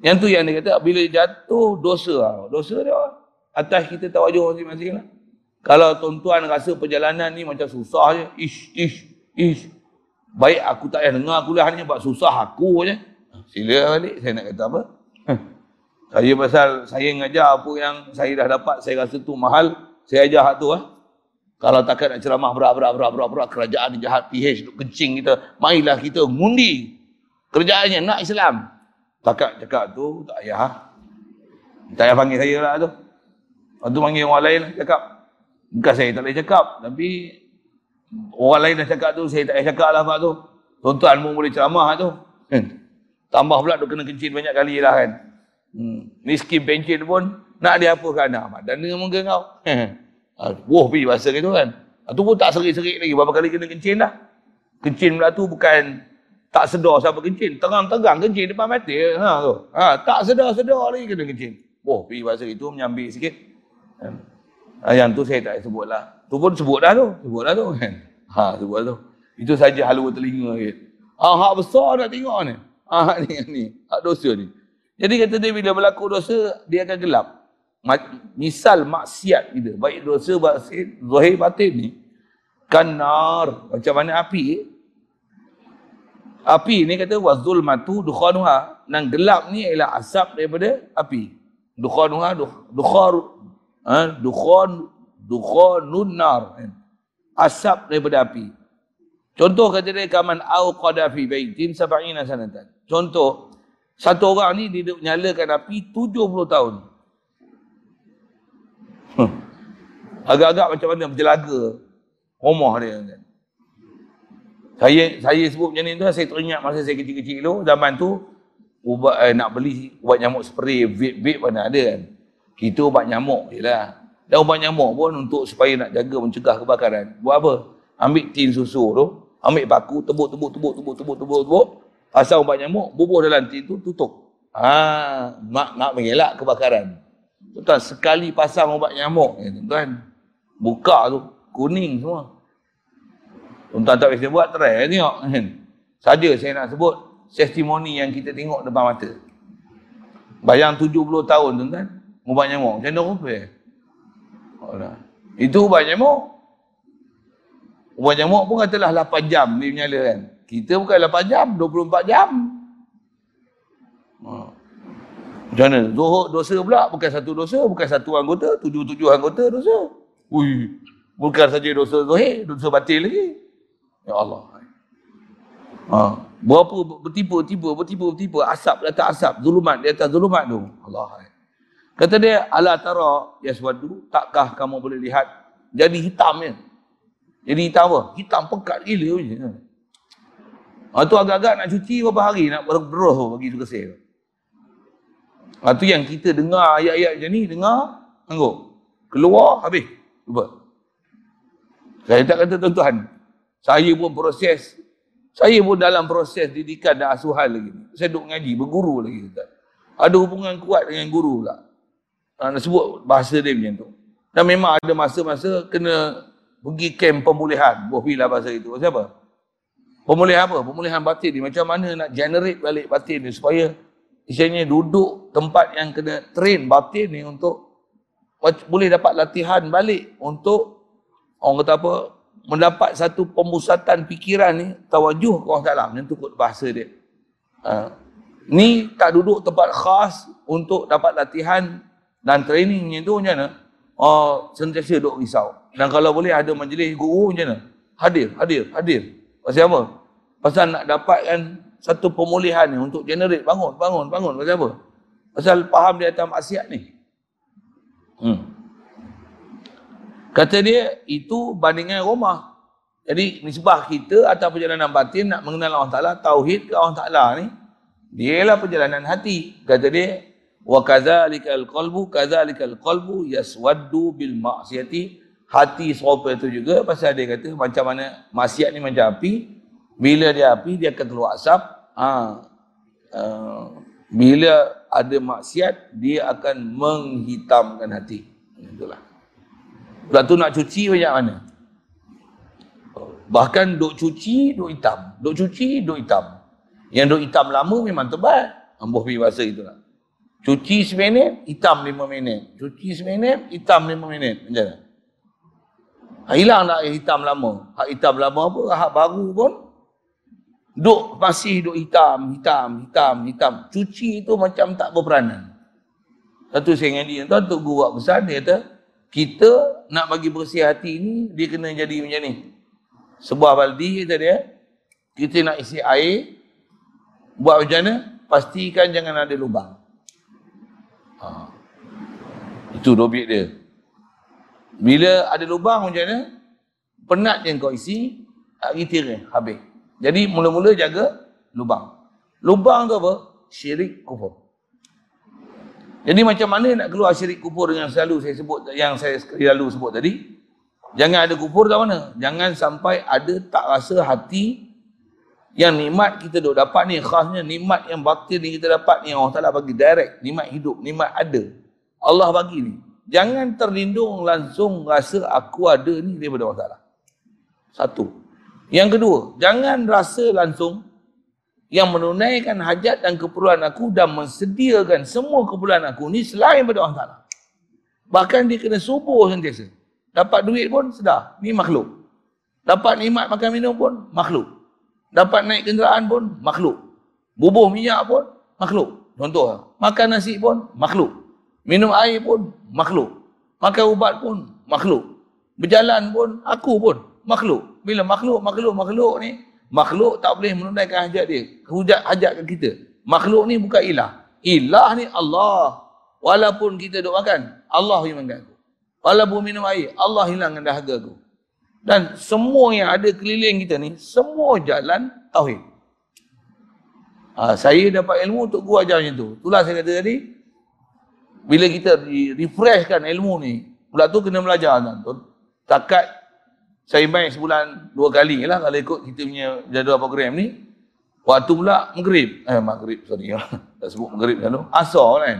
Yang tu yang dia kata, bila jatuh dosa lah. Dosa dia lah. Atas kita tawajuh masing-masing lah. Kalau tuan-tuan rasa perjalanan ni macam susah je. Ish, ish, ish. Baik aku tak payah dengar kuliah ni sebab susah aku je. Sila balik, saya nak kata apa. saya pasal saya ngajar apa yang saya dah dapat, saya rasa tu mahal. Saya ajar hak tu lah. Kalau takkan nak ceramah berat, berat, berat, berat, berat, kerajaan jahat, PH, duk kencing kita, marilah kita ngundi. Kerjaannya nak Islam. Takkan cakap tu, tak payah. Tak payah panggil saya lah tu. Lepas tu panggil orang lain cakap. Bukan saya tak boleh cakap, tapi orang lain dah cakap tu, saya tak payah cakap lah Pak tu. Tuan-tuan pun boleh ceramah tu. Hmm. Tambah pula duk kena kencing banyak kali lah kan. Hmm. Ni skim pencin pun, nak dia apa kan? Nak dan dengan kau. Ha, wah pergi bahasa gitu kan. Itu pun tak serik-serik lagi. Berapa kali kena kencing dah. Kencing pula tu bukan tak sedar siapa kencing. Terang-terang kencing depan mata. Ha, tu. Ha, tak sedar-sedar lagi kena kencing. Wah pergi bahasa itu menyambil sikit. Ha, yang tu saya tak sebut lah. Tu pun sebut dah tu. Sebut dah tu kan. Ha, sebut tu. Itu saja halua telinga. Kan. Ha, hak besar nak tengok ni. Ha, ni, ni. Hak dosa ni. Jadi kata dia bila berlaku dosa, dia akan gelap. Misal maksiat kita baik dosa batin zahir batin ni kanar macam mana api? Api ni kata wa zulmatu dukhanuha. Nang gelap ni ialah asap daripada api. Dukhanuha dukhar ha dukhan dukhanun nar. Asap daripada api contoh kata dia kaman au qada fi baitin 70 sanatan contoh satu orang ni dia nyalakan api 70 tahun Agak-agak macam mana berjelaga rumah dia kan. Saya saya sebut macam ni tu saya teringat masa saya kecil-kecil dulu zaman tu ubat eh, nak beli ubat nyamuk spray vape-vape mana ada kan. Kita ubat nyamuk je lah. Dan ubat nyamuk pun untuk supaya nak jaga mencegah kebakaran. Buat apa? Ambil tin susu tu, ambil paku, tebuk, tebuk, tebuk, tebuk, tebuk, tebuk, tebuk. Asal ubat nyamuk, bubuh dalam tin tu, tutup. Ha, nak, nak mengelak kebakaran. Tuan, sekali pasang ubat nyamuk, ya, tuan, Buka tu kuning semua. Tuan-tuan tak bisa buat try tengok kan. Saja saya nak sebut testimoni yang kita tengok depan mata. Bayang 70 tahun tuan-tuan, ubat nyamuk. Macam mana rupa? Oh, Itu ubat nyamuk. Ubat nyamuk pun katalah 8 jam dia menyala kan. Kita bukan 8 jam, 24 jam. Ha. Macam mana? Dosa pula bukan satu dosa, bukan satu anggota, tujuh-tujuh anggota dosa. Ui, bukan saja dosa zahir, dosa batin lagi. Ya Allah. Ha, berapa bertipu-tipu, bertipu-tipu, asap di atas asap, zulumat di atas zulumat tu. Allah. Kata dia, ala tara yaswadu, takkah kamu boleh lihat jadi hitam ya? Jadi hitam apa? Hitam pekat gila je. Ha, tu agak-agak nak cuci berapa hari nak berberuh bagi tu kesih. Ha, tu yang kita dengar ayat-ayat macam ni, dengar, angguk. Keluar, habis. Cuba. Saya tak kata tuan-tuan. Saya pun proses. Saya pun dalam proses didikan dan asuhan lagi. Saya duduk ngaji, berguru lagi. Tuan. Ada hubungan kuat dengan guru pula. Ha, nak sebut bahasa dia macam tu. Dan memang ada masa-masa kena pergi kem pemulihan. Boh bila bahasa itu. Siapa? Pemulihan apa? Pemulihan batin ni. Macam mana nak generate balik batin ni supaya isinya duduk tempat yang kena train batin ni untuk boleh dapat latihan balik untuk orang kata apa mendapat satu pemusatan fikiran ni tawajuh ke orang Taala macam tu kot bahasa dia ha. ni tak duduk tempat khas untuk dapat latihan dan training macam tu macam mana oh, sentiasa duduk risau. Dan kalau boleh ada majlis guru macam mana? Hadir hadir hadir. Pasal apa? Pasal nak dapatkan satu pemulihan ni untuk generate bangun bangun bangun. Pasal apa? Pasal faham dia atas maksiat ni. Hmm. Kata dia, itu bandingan rumah. Jadi, nisbah kita atau perjalanan batin nak mengenal Allah Ta'ala, tauhid ke Allah Ta'ala ni, Dia perjalanan hati. Kata dia, wa kadzalikal qalbu kadzalikal qalbu yaswaddu bil ma'siyati. Hati serupa itu juga pasal dia kata macam mana maksiat ni macam api. Bila dia api dia akan keluar asap. Ha, uh, bila ada maksiat dia akan menghitamkan hati. Itulah. Sebab tu nak cuci banyak mana? Bahkan duk cuci, duk hitam. Duk cuci, duk hitam. Yang duk hitam lama memang tebal. Ambuh pergi bahasa itulah. Cuci seminit, hitam lima minit. Cuci seminit, hitam lima minit. Macam mana? Ha, hilang tak hitam lama. Hak hitam lama apa? Hak baru pun. Duk masih duk hitam, hitam, hitam, hitam. Cuci itu macam tak berperanan. Satu saya dengan dia. Tuan tu guru besar dia kata, kita nak bagi bersih hati ni, dia kena jadi macam ni sebuah baldi kata dia kita nak isi air buat macam mana pastikan jangan ada lubang. Itu dobit dia. Bila ada lubang macam mana penat je kau isi lagi tirai habis. Jadi mula-mula jaga lubang. Lubang tu apa? Syirik kufur. Jadi macam mana nak keluar syirik kufur dengan selalu saya sebut yang saya lalu sebut tadi? Jangan ada kufur kat mana? Jangan sampai ada tak rasa hati yang nikmat kita duk dapat ni. Khasnya nikmat yang batin ni kita dapat ni Allah Taala bagi direct, nikmat hidup, nikmat ada. Allah bagi ni. Jangan terlindung langsung rasa aku ada ni daripada Taala. Satu. Yang kedua, jangan rasa langsung yang menunaikan hajat dan keperluan aku dan mensediakan semua keperluan aku ni selain daripada Allah Taala. Bahkan dia kena subuh sentiasa. Dapat duit pun sedar. Ni makhluk. Dapat nikmat makan minum pun makhluk. Dapat naik kenderaan pun makhluk. Bubuh minyak pun makhluk. Contoh, makan nasi pun makhluk. Minum air pun makhluk. Makan ubat pun makhluk. Berjalan pun aku pun makhluk. Bila makhluk, makhluk, makhluk ni, makhluk tak boleh menunaikan hajat dia. Hujat hajat ke kita. Makhluk ni bukan ilah. Ilah ni Allah. Walaupun kita duk makan, Allah yang makan. Walaupun minum air, Allah hilangkan dahaga aku. Dan semua yang ada keliling kita ni, semua jalan tauhid. Ha, saya dapat ilmu untuk gua ajar macam tu. Itulah saya kata tadi, bila kita refreshkan ilmu ni, pula tu kena belajar. Kan? Takat saya main sebulan dua kali lah kalau ikut kita punya jadual program ni. Waktu pula maghrib. Eh maghrib, sorry. tak sebut maghrib kan tu. Asar kan.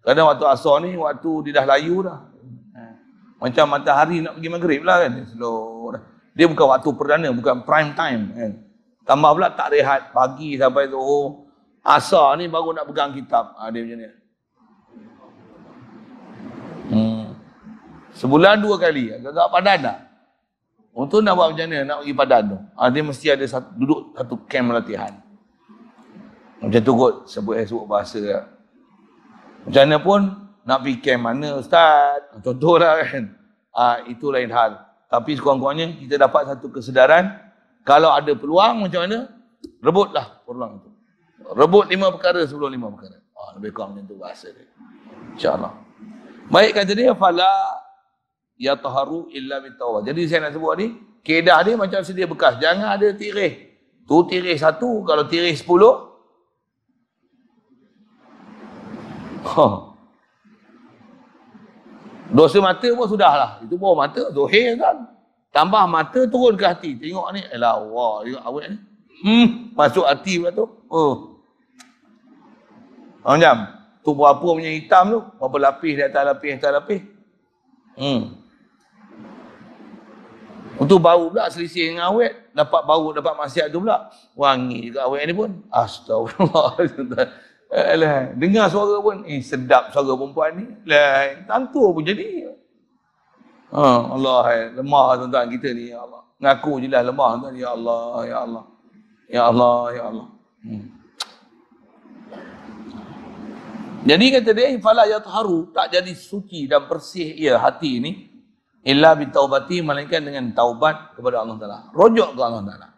Kadang waktu asar ni, waktu dia dah layu dah. Macam matahari nak pergi maghrib lah kan. Slow. Dia bukan waktu perdana, bukan prime time kan. Tambah pula tak rehat pagi sampai tu. Oh, asar ni baru nak pegang kitab. Ha, dia macam ni. Hmm. Sebulan dua kali. Agak-agak padan tak? Untuk nak buat macam mana? Nak pergi padan tu. Ha, dia mesti ada satu, duduk satu camp latihan. Macam tu kot sebut eh, sebut bahasa. Macam mana pun nak pergi camp mana Ustaz? Contohlah kan. Ah, itu lain hal. Tapi sekurang-kurangnya kita dapat satu kesedaran. Kalau ada peluang macam mana? Rebutlah peluang itu. Rebut lima perkara sebelum lima perkara. Ah, lebih kurang macam tu bahasa dia. InsyaAllah. Baik kata dia, Fala ya taharu illa bitawah. Jadi saya nak sebut ni, kedah dia macam sedia bekas. Jangan ada tirih. Tu tirih satu, kalau tirih sepuluh, Huh. Dosa mata pun sudah lah. Itu pun mata, zohir kan. Tambah mata turun ke hati. Tengok ni, elah wah, tengok awet ni. Hmm, masuk hati pula tu. Oh. Macam, tu berapa punya hitam tu? Berapa lapis di atas lapis, atas lapis? Hmm. Untuk bau pula selisih dengan awet. Dapat bau, dapat maksiat tu pula. Wangi juga awet ni pun. Astagfirullah. Alah, dengar suara pun, eh sedap suara perempuan ni. Lah, pun jadi. Ha, Allah, eh, lemah tuan-tuan kita ni, ya Allah. Ngaku je lah lemah tuan ya Allah, ya Allah. Ya Allah, ya Allah. Hmm. Jadi kata dia, fala yatharu, tak jadi suci dan bersih ia hati ini illa bitaubati melainkan dengan taubat kepada Allah Taala. Rojok ke Allah Taala.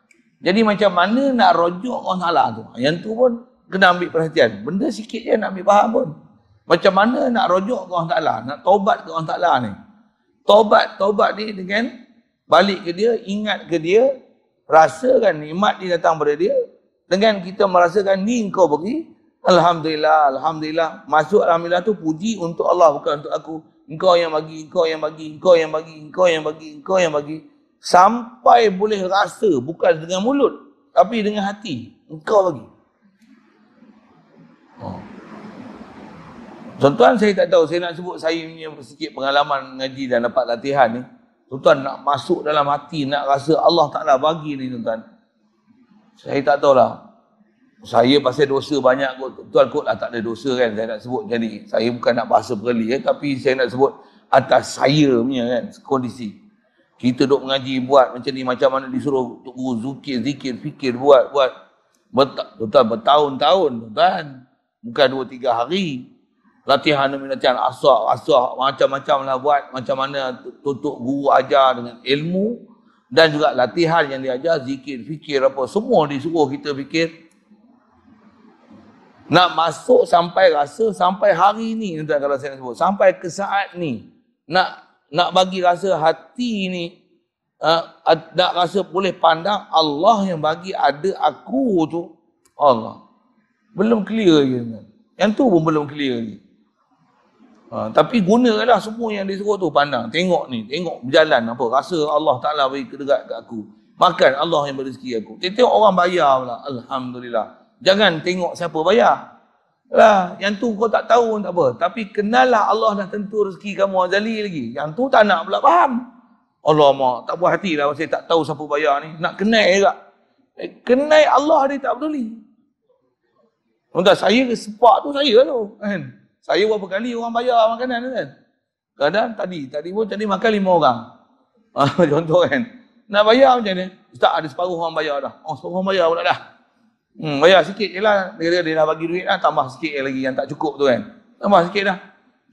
Jadi macam mana nak rojok Allah Taala tu? Yang tu pun kena ambil perhatian. Benda sikit je nak ambil faham pun. Macam mana nak rojok ke Allah Ta'ala, nak taubat ke Allah Ta'ala ni. Taubat, taubat ni dengan balik ke dia, ingat ke dia, rasakan nikmat dia datang pada dia, dengan kita merasakan ni kau beri, Alhamdulillah, Alhamdulillah. Masuk Alhamdulillah tu puji untuk Allah bukan untuk aku. Engkau yang bagi, engkau yang bagi, engkau yang bagi, engkau yang bagi, engkau yang bagi. Sampai boleh rasa bukan dengan mulut. Tapi dengan hati. Engkau bagi. Oh. Tuan-tuan saya tak tahu, saya nak sebut saya punya sikit pengalaman ngaji dan dapat latihan ni. Tuan-tuan nak masuk dalam hati, nak rasa Allah Ta'ala bagi ni tuan-tuan. Saya tak tahulah saya pasal dosa banyak kot, tuan kot lah tak ada dosa kan, saya nak sebut jadi, saya bukan nak bahasa perli eh, tapi saya nak sebut atas saya punya kan, kondisi. Kita duk mengaji buat macam ni, macam mana disuruh untuk guru zikir, zikir, fikir, buat, buat. Betul, bertahun-tahun, tuan. Bukan dua, tiga hari. Latihan demi latihan, asal, asal, macam-macam lah buat, macam mana tutup guru ajar dengan ilmu, dan juga latihan yang diajar, zikir, fikir apa, semua disuruh kita fikir, nak masuk sampai rasa sampai hari ni tuan kalau saya sebut. Sampai ke saat ni nak nak bagi rasa hati ni uh, nak rasa boleh pandang Allah yang bagi ada aku tu Allah. Belum clear lagi tuan yang tu pun belum clear lagi uh, tapi gunalah semua yang disuruh tu pandang. Tengok ni tengok berjalan apa. Rasa Allah Taala bagi kedekat kat aku. Makan Allah yang berezeki aku. Tengok orang bayar pula. Alhamdulillah Jangan tengok siapa bayar. Lah, yang tu kau tak tahu tak apa. Tapi kenallah Allah dah tentu rezeki kamu azali lagi. Yang tu tak nak pula faham. Allah mak, tak puas hati lah saya tak tahu siapa bayar ni. Nak kenal juga. Eh, kenal Allah dia tak peduli. Entah saya ke sepak tu saya tu. Kan? Saya berapa kali orang bayar makanan kan. Kadang tadi, tadi pun tadi makan lima orang. Contoh kan. Nak bayar macam ni. Tak ada separuh orang bayar dah. Oh, separuh orang bayar pula dah. Hmm, bayar sikit je lah. Dia, dia dah bagi duit lah, tambah sikit lagi yang tak cukup tu kan. Tambah sikit dah.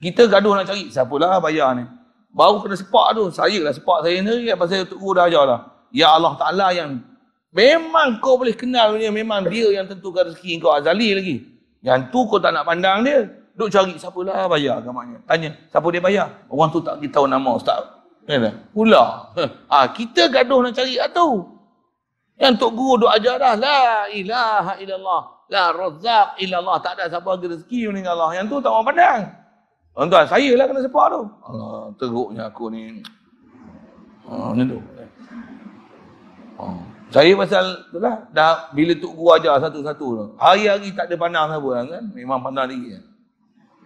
Kita gaduh nak cari, siapalah bayar ni. Baru kena sepak tu, saya lah sepak saya ni, kan, pasal tu dah ajar lah. Ya Allah Ta'ala yang memang kau boleh kenal dia, memang dia yang tentukan rezeki kau azali lagi. Yang tu kau tak nak pandang dia. Duk cari siapalah bayar agamanya. Tanya, siapa dia bayar? Orang tu tak tahu nama ustaz. Kan? Pula. Ha, kita gaduh nak cari lah tu. Yang Tok Guru duk ajar dah. La ilaha illallah. La razak illallah. Tak ada siapa lagi rezeki dengan Allah. Yang tu tak orang pandang. Tuan-tuan, saya lah kena sepak tu. Allah, teruknya aku ni. Oh, macam tu. Oh. Saya pasal tu lah, dah bila Tok Guru ajar satu-satu tu. Hari-hari tak ada pandang siapa kan. Memang pandang diri.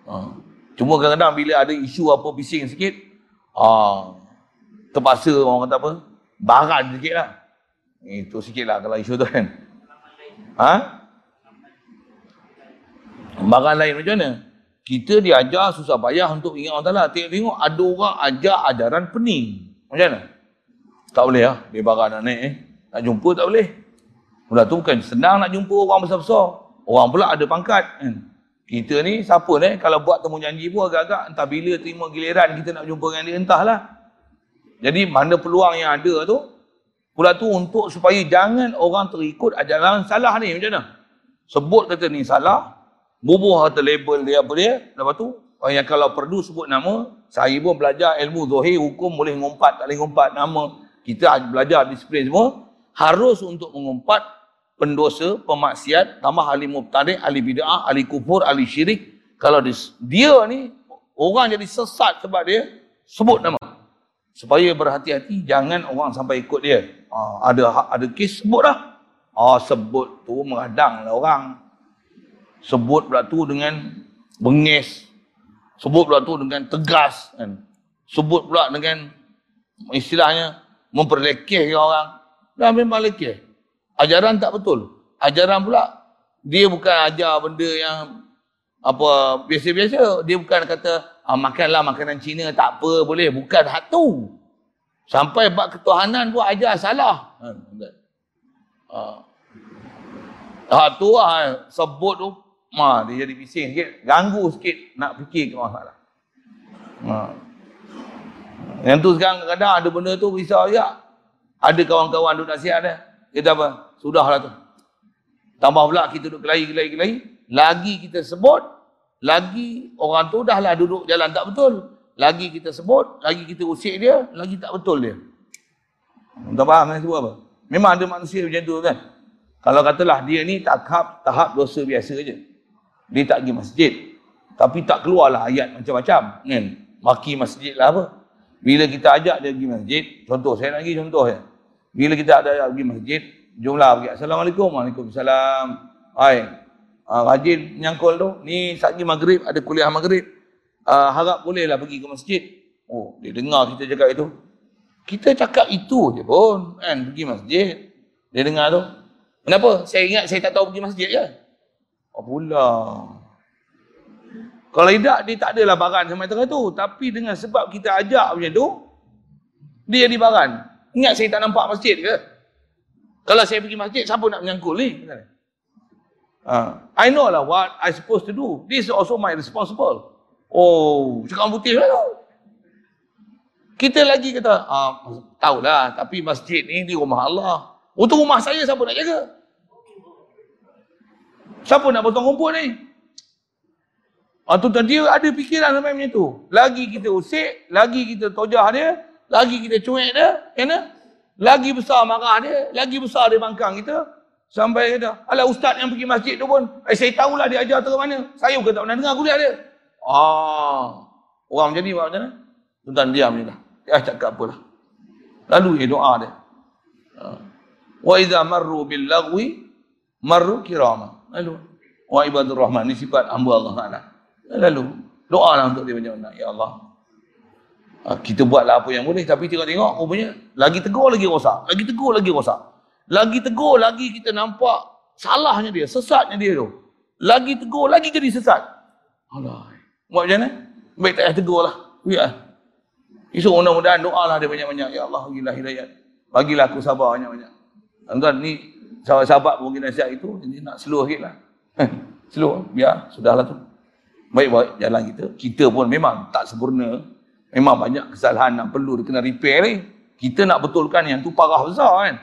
Oh. Cuma kadang-kadang bila ada isu apa bising sikit, ah, terpaksa orang kata apa, baran sikit lah. Itu sikit lah kalau isu tu kan. Ha? Barang lain macam mana? Kita diajar susah payah untuk ingat Allah Ta'ala. Tengok-tengok ada orang ajar ajaran pening. Macam mana? Tak boleh lah. Dia barang nak naik eh. Nak jumpa tak boleh. Mula tu bukan senang nak jumpa orang besar-besar. Orang pula ada pangkat. Kan? Kita ni siapa ni? Kalau buat temu janji pun agak-agak. Entah bila terima giliran kita nak jumpa dengan dia. Entahlah. Jadi mana peluang yang ada tu Pula tu untuk supaya jangan orang terikut ajaran salah ni macam mana? Sebut kata ni salah, bubuh kata label dia apa dia, lepas tu yang kalau perlu sebut nama, saya pun belajar ilmu zohir, hukum boleh ngumpat, tak boleh ngumpat nama. Kita belajar disiplin semua, harus untuk mengumpat pendosa, pemaksiat, tambah ahli mubtadi, ahli bid'ah, ahli kufur, ahli syirik. Kalau dia, dia ni, orang jadi sesat sebab dia, sebut nama. Supaya berhati-hati, jangan orang sampai ikut dia. Uh, ada ada kes sebut dah. Ah, sebut tu mengadang lah orang. Sebut pula tu dengan bengis. Sebut pula tu dengan tegas. Kan? Sebut pula dengan istilahnya memperlekeh orang. Dah memang lekeh. Ajaran tak betul. Ajaran pula dia bukan ajar benda yang apa biasa-biasa. Dia bukan kata ah, makanlah makanan Cina tak apa boleh. Bukan hak tu. Sampai bab ketuhanan pun ajar salah. Ha, ha tu lah sebut tu ma dia jadi bising sikit, ganggu sikit nak fikir ke masalah. Ha. Yang tu sekarang kadang ada benda tu risau juga. Ada kawan-kawan duduk nasihat dia. Kita apa? Sudahlah tu. Tambah pula kita duduk kelai-kelai-kelai. Lagi kita sebut, lagi orang tu dah lah duduk jalan tak betul lagi kita sebut, lagi kita usik dia, lagi tak betul dia. Tak faham kan sebut apa? Memang ada manusia macam tu kan. Kalau katalah dia ni tahap tahap dosa biasa je. Dia tak pergi masjid. Tapi tak keluarlah ayat macam-macam. Kan? Maki masjid lah apa. Bila kita ajak dia pergi masjid, contoh, saya nak pergi contoh ya. Bila kita ada pergi masjid, jumlah pergi. Assalamualaikum. Waalaikumsalam. Hai. Uh, rajin nyangkul tu. Ni saat maghrib, ada kuliah maghrib. Uh, harap bolehlah pergi ke masjid. Oh, dia dengar kita cakap itu. Kita cakap itu je pun. Kan, pergi masjid. Dia dengar tu. Kenapa? Saya ingat saya tak tahu pergi masjid je. Oh pula. Kalau tidak, dia tak adalah baran sama tu. Tapi dengan sebab kita ajak macam tu, dia jadi baran. Ingat saya tak nampak masjid ke? Kalau saya pergi masjid, siapa nak menyangkul ni? Uh, I know lah what I supposed to do. This is also my responsible. Oh, cakap putih lah tu. Kita lagi kata, ah, tahulah, tapi masjid ni di rumah Allah. Untuk rumah saya, siapa nak jaga? Siapa nak potong rumput ni? Ah, tu dia ada fikiran sampai macam tu. Lagi kita usik, lagi kita tojah dia, lagi kita cuek dia, kena? Lagi besar marah dia, lagi besar dia bangkang kita. Sampai kata, alah ustaz yang pergi masjid tu pun, eh, saya tahulah dia ajar ke mana. Saya pun tak pernah dengar kuliah dia. Ah, orang macam ni buat macam mana? Tuan diam je lah. Dia cakap apalah. Lalu dia doa dia. Ah. Wa idza marru bil lagwi marru kirama. Lalu wa ibadur rahman ni sifat hamba Allah Taala. Lalu doa lah untuk dia macam mana. Ya Allah, Ha, kita buatlah apa yang boleh tapi tengok-tengok rupanya lagi tegur lagi rosak lagi tegur lagi rosak lagi tegur lagi kita nampak salahnya dia sesatnya dia tu. Lagi tegur lagi jadi sesat. Alah buat macam mana? Baik tak payah tegur lah ya. Esok mudah-mudahan doa lah dia banyak-banyak. Ya Allah bagilah hidayat. Bagilah aku sabar banyak-banyak. Tuan ni sahabat-sahabat mungkin nasihat itu jadi nak slow sikit lah. Slow biar sudahlah tu. Baik-baik jalan kita. Kita pun memang tak sempurna. Memang banyak kesalahan yang perlu kena repair ni. Kita nak betulkan yang tu parah besar kan.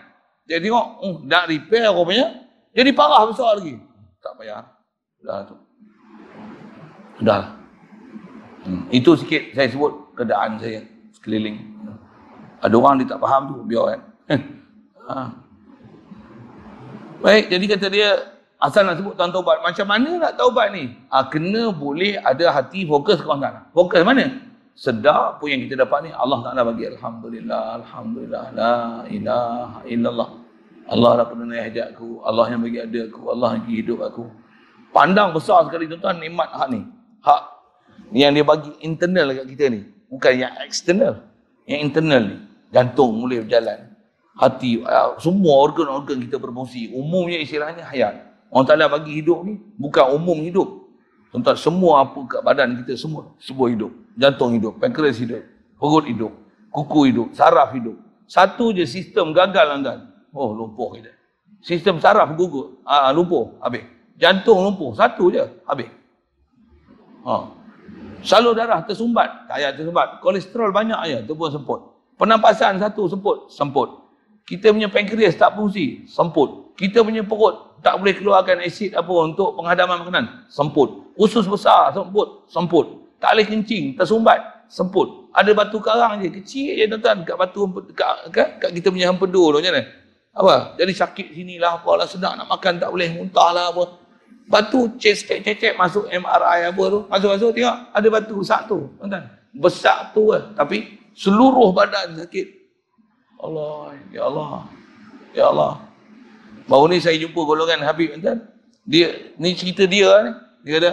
Jadi tengok, oh, nak repair rupanya, jadi parah besar lagi. Tak payah. Dah tu. Dah. Hmm. Itu sikit saya sebut keadaan saya sekeliling. Ada orang dia tak faham tu, biar kan. ha. Baik, jadi kata dia, asal nak sebut tuan taubat, macam mana nak taubat ni? Ha, kena boleh ada hati fokus ke mana? Fokus mana? sedar pun yang kita dapat ni Allah Taala bagi alhamdulillah alhamdulillah la ilaha illallah Allah dah penuhi hajatku Allah yang bagi ada aku Allah yang bagi hidup aku pandang besar sekali tuan-tuan nikmat hak ni hak yang dia bagi internal dekat kita ni bukan yang eksternal yang internal ni jantung mulai berjalan hati uh, semua organ-organ kita berfungsi umumnya istilahnya hayat orang Taala bagi hidup ni bukan umum hidup Tuan-tuan, semua apa kat badan kita semua, semua hidup. Jantung hidup, pankreas hidup, perut hidup, kuku hidup, saraf hidup. Satu je sistem gagal tuan-tuan. Oh, lumpuh kita. Sistem saraf gugur, ah, lumpuh, habis. Jantung lumpuh, satu je, habis. Ha. Salur darah tersumbat, tak payah tersumbat. Kolesterol banyak aja, tu pun semput. Penampasan satu semput, semput. Kita punya pankreas tak fungsi, semput. Kita punya perut tak boleh keluarkan asid apa untuk penghadaman makanan, semput usus besar semput semput tak boleh kencing tersumbat semput ada batu karang je kecil je tuan-tuan kat batu kat, kat, kat kita punya hempedu tu macam mana apa? Jadi sakit sini lah apalah sedang nak makan tak boleh muntah lah apa. Batu cecek-cecek masuk MRI apa tu. Masuk-masuk tengok ada batu besar tu tuan-tuan. Besar tu lah tapi seluruh badan sakit. Allah ya Allah ya Allah. Baru ni saya jumpa golongan Habib tuan dia ni cerita dia ni. Dia ada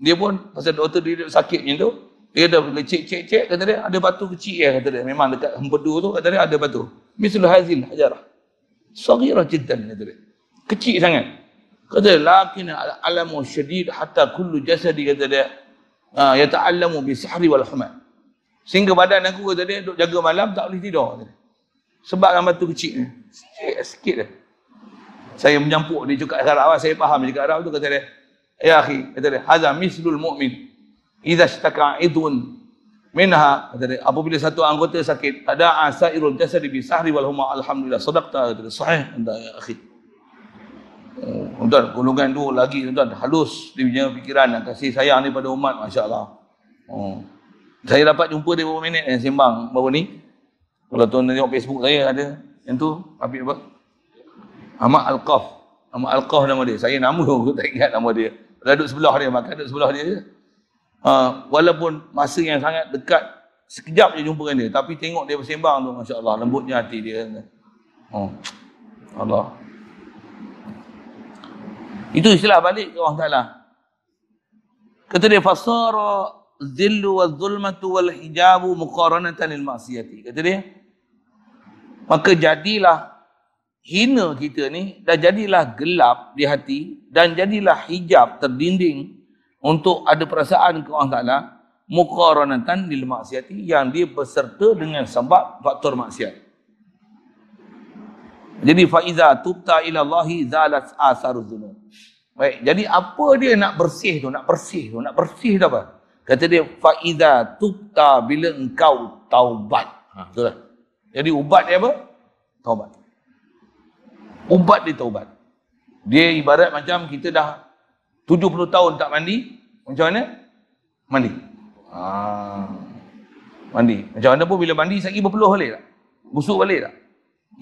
dia pun pasal doktor dia sakit macam tu dia dah boleh cek cek cek kata dia ada batu kecil ya kata dia. Memang dekat empedu tu kata dia ada batu. Misal hazil hajarah saghirah jiddan dia kecil sangat. Kata lakin alamu syadid hatta kullu jasadi kata dia. Uh, yata'allamu bi sihri wal humad sehingga badan aku kata dia duk jaga malam tak boleh tidur kata sebab batu kecil ni sikit sikit dia saya menyampuk dia cakap Arab saya faham dia cakap Arab tu kata dia. Ya akhi, kata dia, hadza mislul mu'min. Idza ishtaka idun minha, dia, apabila satu anggota sakit, ada asairul jasad bi sahri wal huma alhamdulillah sadaqta, kata sahih anda ya akhi. Oh, tuan, golongan tu lagi tuan halus dia punya fikiran dan kasih sayang ni pada umat, masya-Allah. Oh. Saya dapat jumpa dia beberapa minit yang sembang baru ni. Kalau tuan tengok Facebook saya ada yang tu, Habib apa? Ahmad Al-Qaf. Ahmad Al-Qaf nama dia. Saya nama aku tak ingat nama dia Dah duduk sebelah dia, makan duduk sebelah dia Ha, walaupun masa yang sangat dekat, sekejap je jumpa dengan dia. Tapi tengok dia bersembang tu, Masya Allah, lembutnya hati dia. Oh. Allah. Itu istilah balik ke Allah Ta'ala. Kata dia, Fasara zillu wa zulmatu wal hijabu muqaranatan lil maksiyati. Kata dia, maka jadilah hina kita ni dan jadilah gelap di hati dan jadilah hijab terdinding untuk ada perasaan ke Allah Ta'ala muqaranatan lil maksiati yang dia berserta dengan sebab faktor maksiat. Jadi faiza tubta ila Allah zalat asar dzunub. Baik, jadi apa dia nak bersih tu, nak bersih tu, nak bersih tu apa? Kata dia faiza tubta bila engkau taubat. Ha, betul tak? Jadi ubat dia apa? Taubat ubat dia taubat. Dia ibarat macam kita dah 70 tahun tak mandi, macam mana? Mandi. Ha. Mandi. Macam mana pun bila mandi, lagi berpeluh balik tak? Busuk balik tak?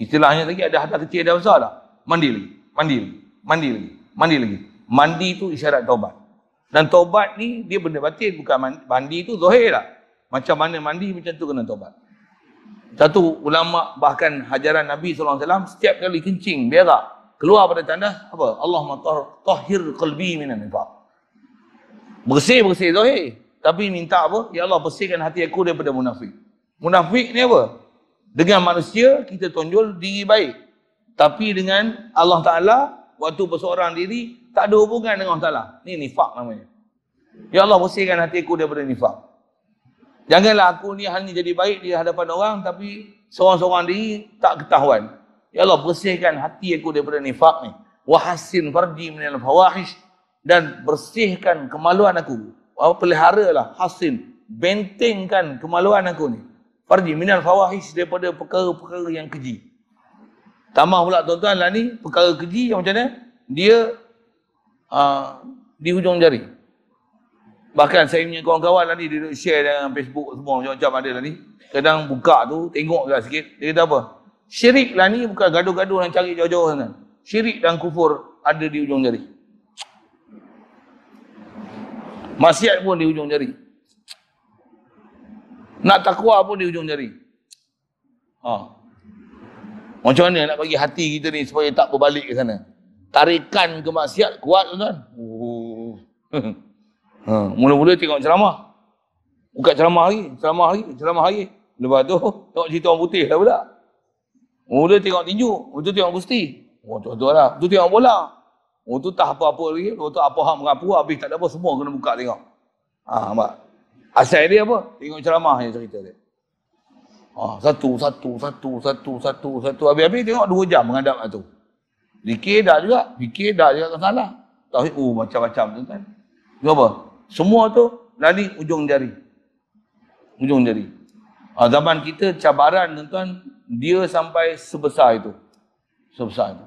Istilahnya lagi ada harta kecil, ada besar tak? Mandi lagi. Mandi lagi. Mandi lagi. Mandi lagi. Mandi tu isyarat taubat. Dan taubat ni, dia benda batin. Bukan mandi, mandi tu zahir tak? Macam mana mandi, macam tu kena taubat. Satu ulama bahkan hajaran Nabi SAW setiap kali kencing berak keluar pada tanda apa? Allah tahhir qalbi minan nifaq. Bersih bersih zahir. Tapi minta apa? Ya Allah bersihkan hati aku daripada munafik. Munafik ni apa? Dengan manusia kita tonjol diri baik. Tapi dengan Allah Ta'ala waktu berseorang diri tak ada hubungan dengan Allah Ta'ala. Ni nifak namanya. Ya Allah bersihkan hati aku daripada nifak. Janganlah aku ni hanya jadi baik di hadapan orang tapi seorang-seorang diri tak ketahuan. Ya Allah bersihkan hati aku daripada nifak ni. Wahasin farji minal fawahish dan bersihkan kemaluan aku. Apa peliharalah hasin bentengkan kemaluan aku ni. Farji minal fawahish daripada perkara-perkara yang keji. Tambah pula tuan-tuan lah ni perkara keji yang macam mana? Dia uh, di hujung jari. Bahkan saya punya kawan-kawan lah ni, dia share dalam Facebook semua macam-macam ada lah ni. Kadang buka tu, tengok juga sikit. Dia kata apa? Syirik lah ni bukan gaduh-gaduh yang cari jauh-jauh sana. Syirik dan kufur ada di ujung jari. Maksiat pun di ujung jari. Nak takwa pun di ujung jari. Ha. Macam mana nak bagi hati kita ni supaya tak berbalik ke sana? Tarikan ke maksiat kuat tuan-tuan. Oh. Ha, mula-mula tengok ceramah. Buka ceramah lagi, ceramah lagi, ceramah lagi. Lepas tu, tengok cerita orang putih lah pula. Mula tengok tinju, lepas tu tengok gusti. Oh, tu tu lah. Tu tengok bola. Tu tak apa-apa lagi. Tu apa hak mengapu, habis tak ada apa, semua kena buka tengok. Ha, nampak? Asal dia apa? Tengok ceramah yang cerita dia. Ha, satu, satu, satu, satu, satu, satu. Habis-habis tengok dua jam menghadap tu. Fikir dah juga. Fikir dah juga tak salah. Tahu, oh macam-macam tu kan. Kenapa? Semua tu lari ujung jari. Ujung jari. Ha, zaman kita cabaran tuan-tuan, dia sampai sebesar itu. Sebesar itu.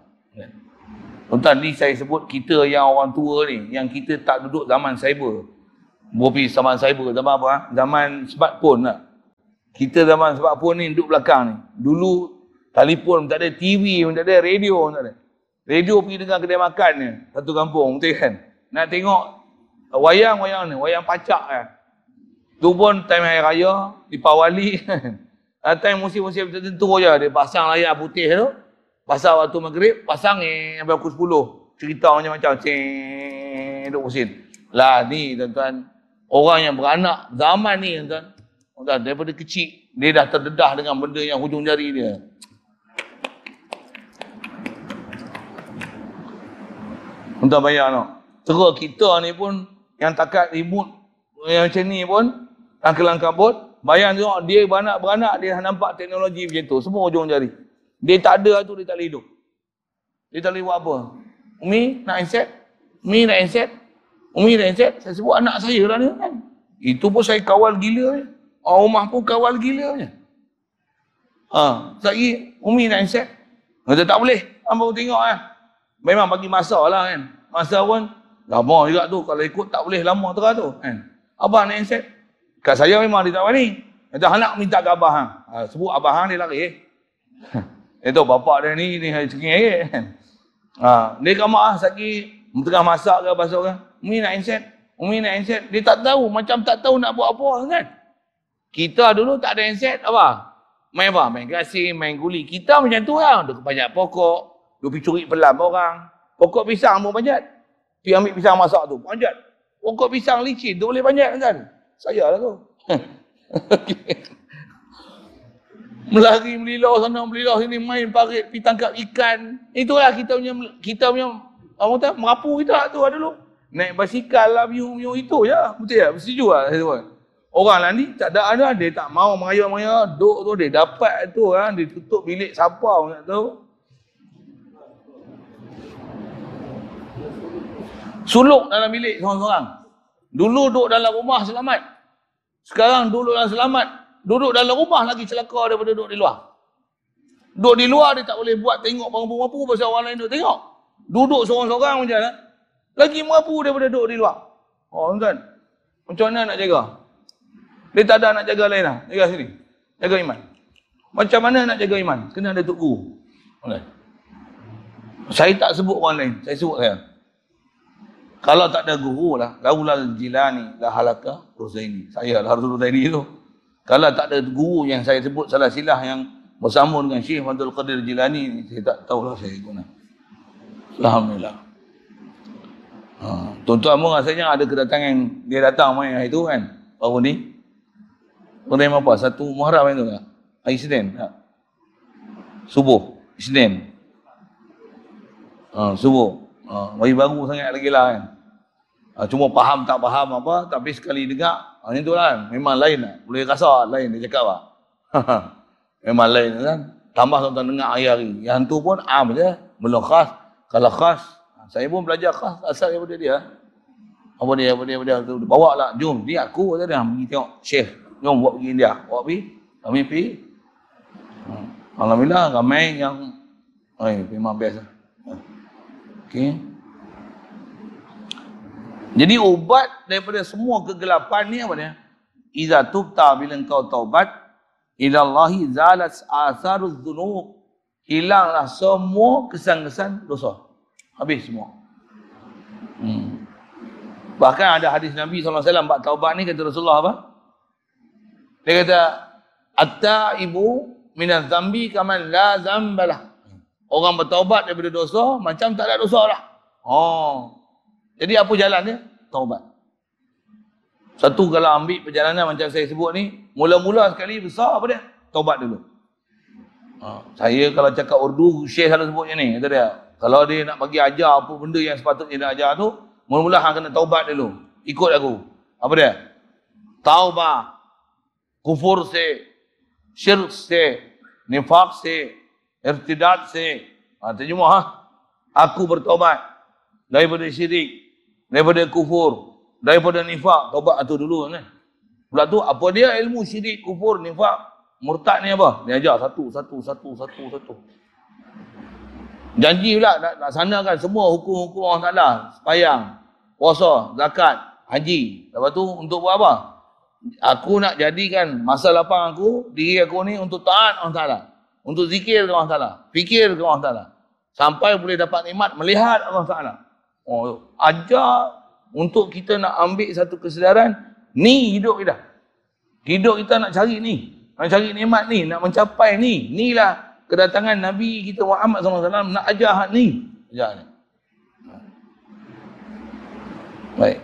Tuan-tuan, ni saya sebut kita yang orang tua ni, yang kita tak duduk zaman cyber. Bopi zaman cyber, zaman apa? Ha? Zaman smartphone lah. Kita zaman smartphone ni duduk belakang ni. Dulu telefon tak ada, TV tak ada, radio tak ada. Radio pergi dengar kedai makan ni, satu kampung, betul kan? Nak tengok Wayang-wayang ni, wayang pacak kan. Tu pun time hari raya, di Pawali kan. time musim-musim tertentu je, dia pasang layar putih tu. Pasang waktu maghrib, pasang ni sampai pukul 10. Cerita macam-macam, cing, duduk musim. Lah ni tuan-tuan, orang yang beranak zaman ni tuan-tuan. Tuan, daripada kecil, dia dah terdedah dengan benda yang hujung jari dia. Tuan bayar no. Terus kita ni pun yang takat remote yang macam ni pun kelang kabut bayang tengok dia beranak-beranak dia nampak teknologi macam tu semua ujung jari dia tak ada tu dia tak boleh hidup dia tak boleh buat apa Umi nak handset Umi nak handset Umi nak handset saya sebut anak saya lah ni kan itu pun saya kawal gila ni orang rumah pun kawal gila ni ha, lagi Umi nak handset kata tak boleh Apa tengok kan memang bagi masa lah kan masa pun Lama juga tu. Kalau ikut tak boleh lama terah tu. Kan? Abah nak handset. Kat saya memang dia tak berani. Kata anak minta ke abah. Ha, sebut abah hang dia lari. Eh. Itu bapak dia ni, ni hari cengih. Eh. Ha, dia kat mak sakit. Tengah masak ke apa ke. Umi nak handset. Umi nak handset. Dia tak tahu. Macam tak tahu nak buat apa kan. Kita dulu tak ada handset apa? Main apa? Main gasing, main guli. Kita macam tu lah. Dia banyak pokok. Dia pergi curi pelam orang. Pokok pisang pun panjat. Pergi ambil pisang masak tu. Panjat. Pokok pisang licin tu boleh panjat kan? Saya lah tu. Melari melilau sana melilau sini main parit pergi tangkap ikan. Itulah kita punya kita punya apa kata merapu kita tu dulu. Naik basikal lah biu-biu itu je. Betul tak? Setuju lah saya tuan. Orang lah ni tak ada ada dia tak mau meraya-meraya duk tu dia dapat tu kan dia tutup bilik siapa nak tahu. Suluk dalam bilik seorang-seorang. Dulu duduk dalam rumah selamat. Sekarang duduk dalam selamat. Duduk dalam rumah lagi celaka daripada duduk di luar. Duduk di luar dia tak boleh buat tengok mampu-mampu pasal orang lain duduk tengok. Duduk seorang-seorang macam mana? Lagi mampu daripada duduk di luar. Oh kan? Macam mana nak jaga? Dia tak ada nak jaga lain lah. Jaga sini. Jaga iman. Macam mana nak jaga iman? Kena ada tuk guru. Okay. Saya tak sebut orang lain. Saya sebut saya. Kalau tak ada guru lah, Laulal Jilani lah halaka Ruzaini. Saya lah Ruzaini tu. Kalau tak ada guru yang saya sebut salah silah yang bersama dengan Syekh Abdul Qadir Jilani, saya tak tahulah saya guna. Alhamdulillah. Ha, tuan-tuan pun rasanya ada kedatangan dia datang main hari tu kan. Baru ni. Pernah apa? Satu Muharram itu tak? Hari Senin. Tak? Subuh. Senin. Ha, subuh. Ha, baru sangat lagi lah kan. Ha, cuma faham tak faham apa, tapi sekali dengar, ha, itu lah kan. Memang lain lah. Boleh rasa lain dia cakap lah. Memang lain kan. Tambah tuan-tuan dengar hari-hari. Yang tu pun am je. Belum khas. Kalau khas, ha, saya pun belajar khas asal daripada dia. Apa dia, apa dia, apa dia. Bawa lah, jom. Ni aku kata dia. Pergi tengok Syekh. Jom buat pergi India. Bawa pergi. Kami pergi. Ha. Alhamdulillah ramai yang eh, memang biasa. Okey. Jadi ubat daripada semua kegelapan ni apa dia? Iza tubta bila engkau taubat ila Allah zalat asaruz dzunub. Hilanglah semua kesan-kesan dosa. Habis semua. Hmm. Bahkan ada hadis Nabi SAW bab taubat ni kata Rasulullah apa? Dia kata Atta ibu minaz zambi kaman la zambalah. Orang bertaubat daripada dosa macam tak ada dosa lah. Oh. Jadi apa jalan dia? Taubat. Satu kalau ambil perjalanan macam saya sebut ni, mula-mula sekali besar apa dia? Taubat dulu. Ha. Saya kalau cakap Urdu, Syekh selalu sebutnya ni. Kata dia, kalau dia nak bagi ajar apa benda yang sepatutnya dia nak ajar tu, mula-mula hang kena taubat dulu. Ikut aku. Apa dia? Taubat. Kufur se. Syirk se. Nifak se irtidat se ha, terjemah ha? aku bertobat daripada syirik daripada kufur daripada nifak tobat itu dulu kan. Pula tu apa dia ilmu syirik kufur nifak murtad ni apa? Dia ajar satu satu satu satu satu. Janji pula nak, nak sanakan semua hukum-hukum orang Ta'ala sepayang puasa zakat haji. Lepas tu untuk buat apa? Aku nak jadikan masa lapang aku diri aku ni untuk taat orang Ta'ala untuk zikir ke Allah Ta'ala. Fikir ke Allah Ta'ala. Sampai boleh dapat nikmat melihat Allah Ta'ala. Oh, ajar untuk kita nak ambil satu kesedaran, ni hidup kita. Hidup kita nak cari ni. Nak cari nikmat ni, nak mencapai ni. Inilah kedatangan Nabi kita Muhammad SAW nak ajar ni. Ajar ni. Baik.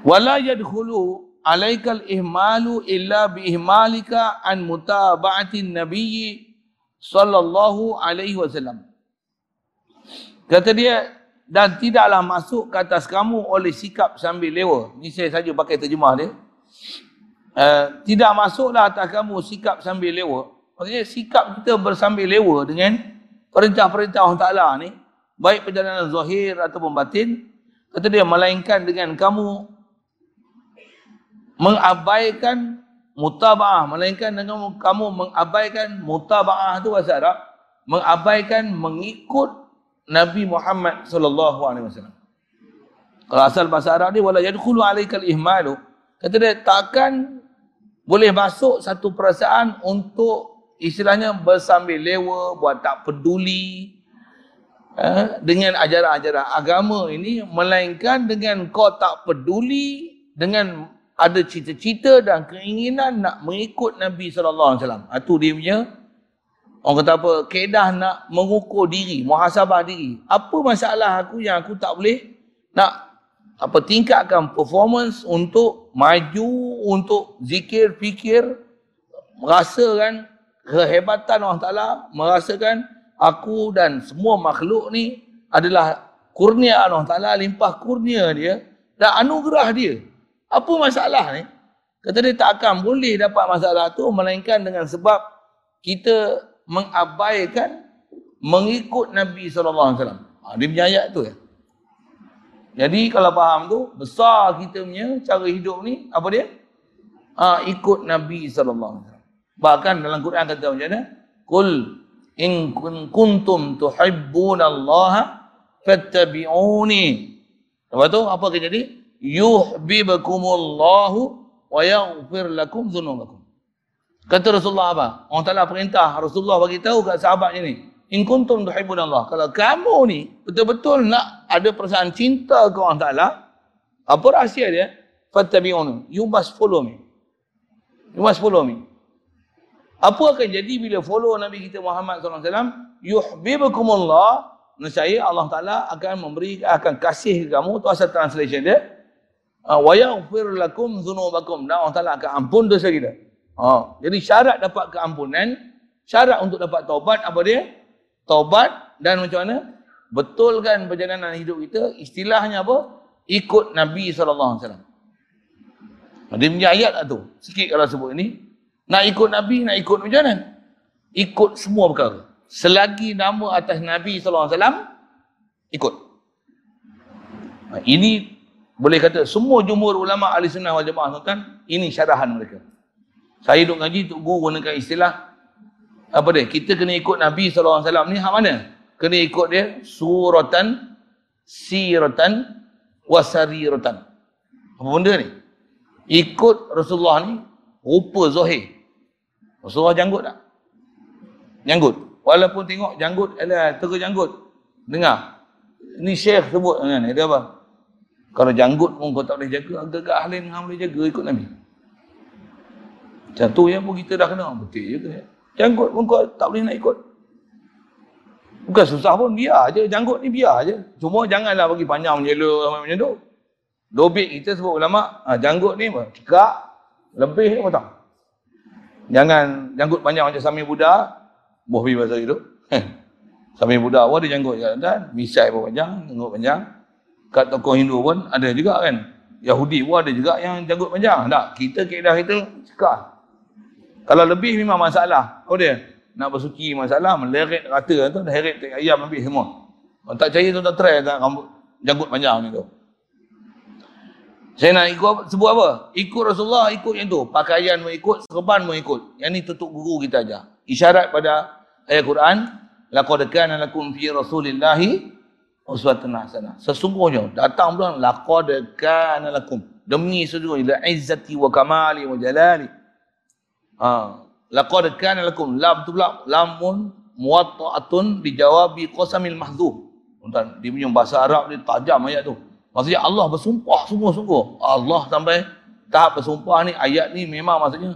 Wala yadkhulu alaikal ihmalu illa bi ihmalika an mutaba'atin nabiyyi sallallahu alaihi wasallam. Kata dia dan tidaklah masuk ke atas kamu oleh sikap sambil lewa. Ni saya saja pakai terjemah dia. Uh, tidak masuklah atas kamu sikap sambil lewa. Maksudnya sikap kita bersambil lewa dengan perintah-perintah Allah Ta'ala ni. Baik perjalanan zahir ataupun batin. Kata dia melainkan dengan kamu mengabaikan mutaba'ah melainkan dengan kamu mengabaikan mutaba'ah itu bahasa Arab mengabaikan mengikut Nabi Muhammad sallallahu alaihi wasallam. Kalau asal bahasa Arab ni wala yadkhulu alaikal ihmalu kata dia takkan boleh masuk satu perasaan untuk istilahnya bersambil lewa buat tak peduli uh, dengan ajaran-ajaran agama ini melainkan dengan kau tak peduli dengan ada cita-cita dan keinginan nak mengikut Nabi sallallahu alaihi wasallam. Itu dia punya orang kata apa? Kedah nak mengukur diri, muhasabah diri. Apa masalah aku yang aku tak boleh nak apa tingkatkan performance untuk maju untuk zikir fikir merasakan kehebatan Allah Taala merasakan aku dan semua makhluk ni adalah kurnia Allah Taala limpah kurnia dia dan anugerah dia apa masalah ni kata dia tak akan boleh dapat masalah tu melainkan dengan sebab kita mengabaikan mengikut Nabi wasallam ha, dia punya ayat tu ya jadi kalau faham tu, besar kita punya cara hidup ni, apa dia? Ha, ikut Nabi SAW. Bahkan dalam Quran kata macam mana? Kul in kuntum tuhibbun Allah fattabi'uni. Lepas tu apa kata jadi? Yuhibbukumullahu wa yaghfir lakum dzunubakum. Kata Rasulullah apa? Orang Taala perintah Rasulullah bagi tahu kat sahabatnya ni, In kuntum Allah. Kalau kamu ni betul-betul nak ada perasaan cinta ke Allah Ta'ala, apa rahsia dia? Fattabi'un. You must follow me. You must follow me. Apa akan jadi bila follow Nabi kita Muhammad SAW? Yuhbibukumullah. Nescaya Allah Ta'ala akan memberi, akan kasih kamu. Itu asal translation dia. Ah, wa yaghfir lakum dhunubakum. Dan Allah Ta'ala akan ampun dosa kita. Ha. Jadi syarat dapat keampunan, syarat untuk dapat taubat apa dia? taubat dan macam mana? Betulkan perjalanan hidup kita istilahnya apa? Ikut Nabi SAW dia punya ayat lah tu sikit kalau sebut ini. Nak ikut Nabi nak ikut macam mana ikut semua perkara. Selagi nama atas Nabi SAW ikut. Ini boleh kata semua jumhur ulama ahli sunnah wal jamaah tuan ini syarahan mereka saya duduk ngaji untuk guru gunakan istilah apa dia? Kita kena ikut Nabi SAW ni hak mana? Kena ikut dia suratan, siratan, wasariratan. Apa benda ni? Ikut Rasulullah ni rupa zahir. Rasulullah janggut tak? Janggut. Walaupun tengok janggut, ada terus janggut. Dengar. Ni syekh sebut kan, dia apa? Kalau janggut pun kau tak boleh jaga, agak-agak ahli yang boleh jaga ikut Nabi. Tu yang pun kita dah kena. Betul je ke? Janggut pun kau tak boleh nak ikut. Bukan susah pun, biar je. Janggut ni biar je. Cuma janganlah bagi panjang menjela macam tu. Dobik kita sebut ulama, ha, janggut ni? Cekak, lebih ni potong. Jangan janggut panjang macam Sami Buddha. Boh pergi pasal itu. Sami Buddha pun ada janggut kat dan Misai pun panjang, janggut panjang. Kat tokoh Hindu pun ada juga kan. Yahudi pun ada juga yang janggut panjang. Tak, kita keadaan kita cekak. Kalau lebih memang masalah. Oh dia? Nak bersuci masalah, meleret rata tu, heret tak ayam habis semua. Kalau tak percaya tu tak try tak rambut janggut panjang ni tu. Saya nak ikut sebut apa? Ikut Rasulullah, ikut yang tu. Pakaian mau ikut, serban mau ikut. Yang ni tutup guru kita aja. Isyarat pada ayat Quran, laqad kana lakum fi rasulillahi uswatun hasanah. Sesungguhnya datang bulan laqad kana lakum demi sesungguhnya izzati wa kamali wa jalali Ha. Laqad kana lakum lam tu pula lamun muwatta'atun dijawabi qasamil mahdzuf. Tuan, dia punya bahasa Arab dia tajam ayat tu. Maksudnya Allah bersumpah sungguh-sungguh. Allah sampai tahap bersumpah ni ayat ni memang maksudnya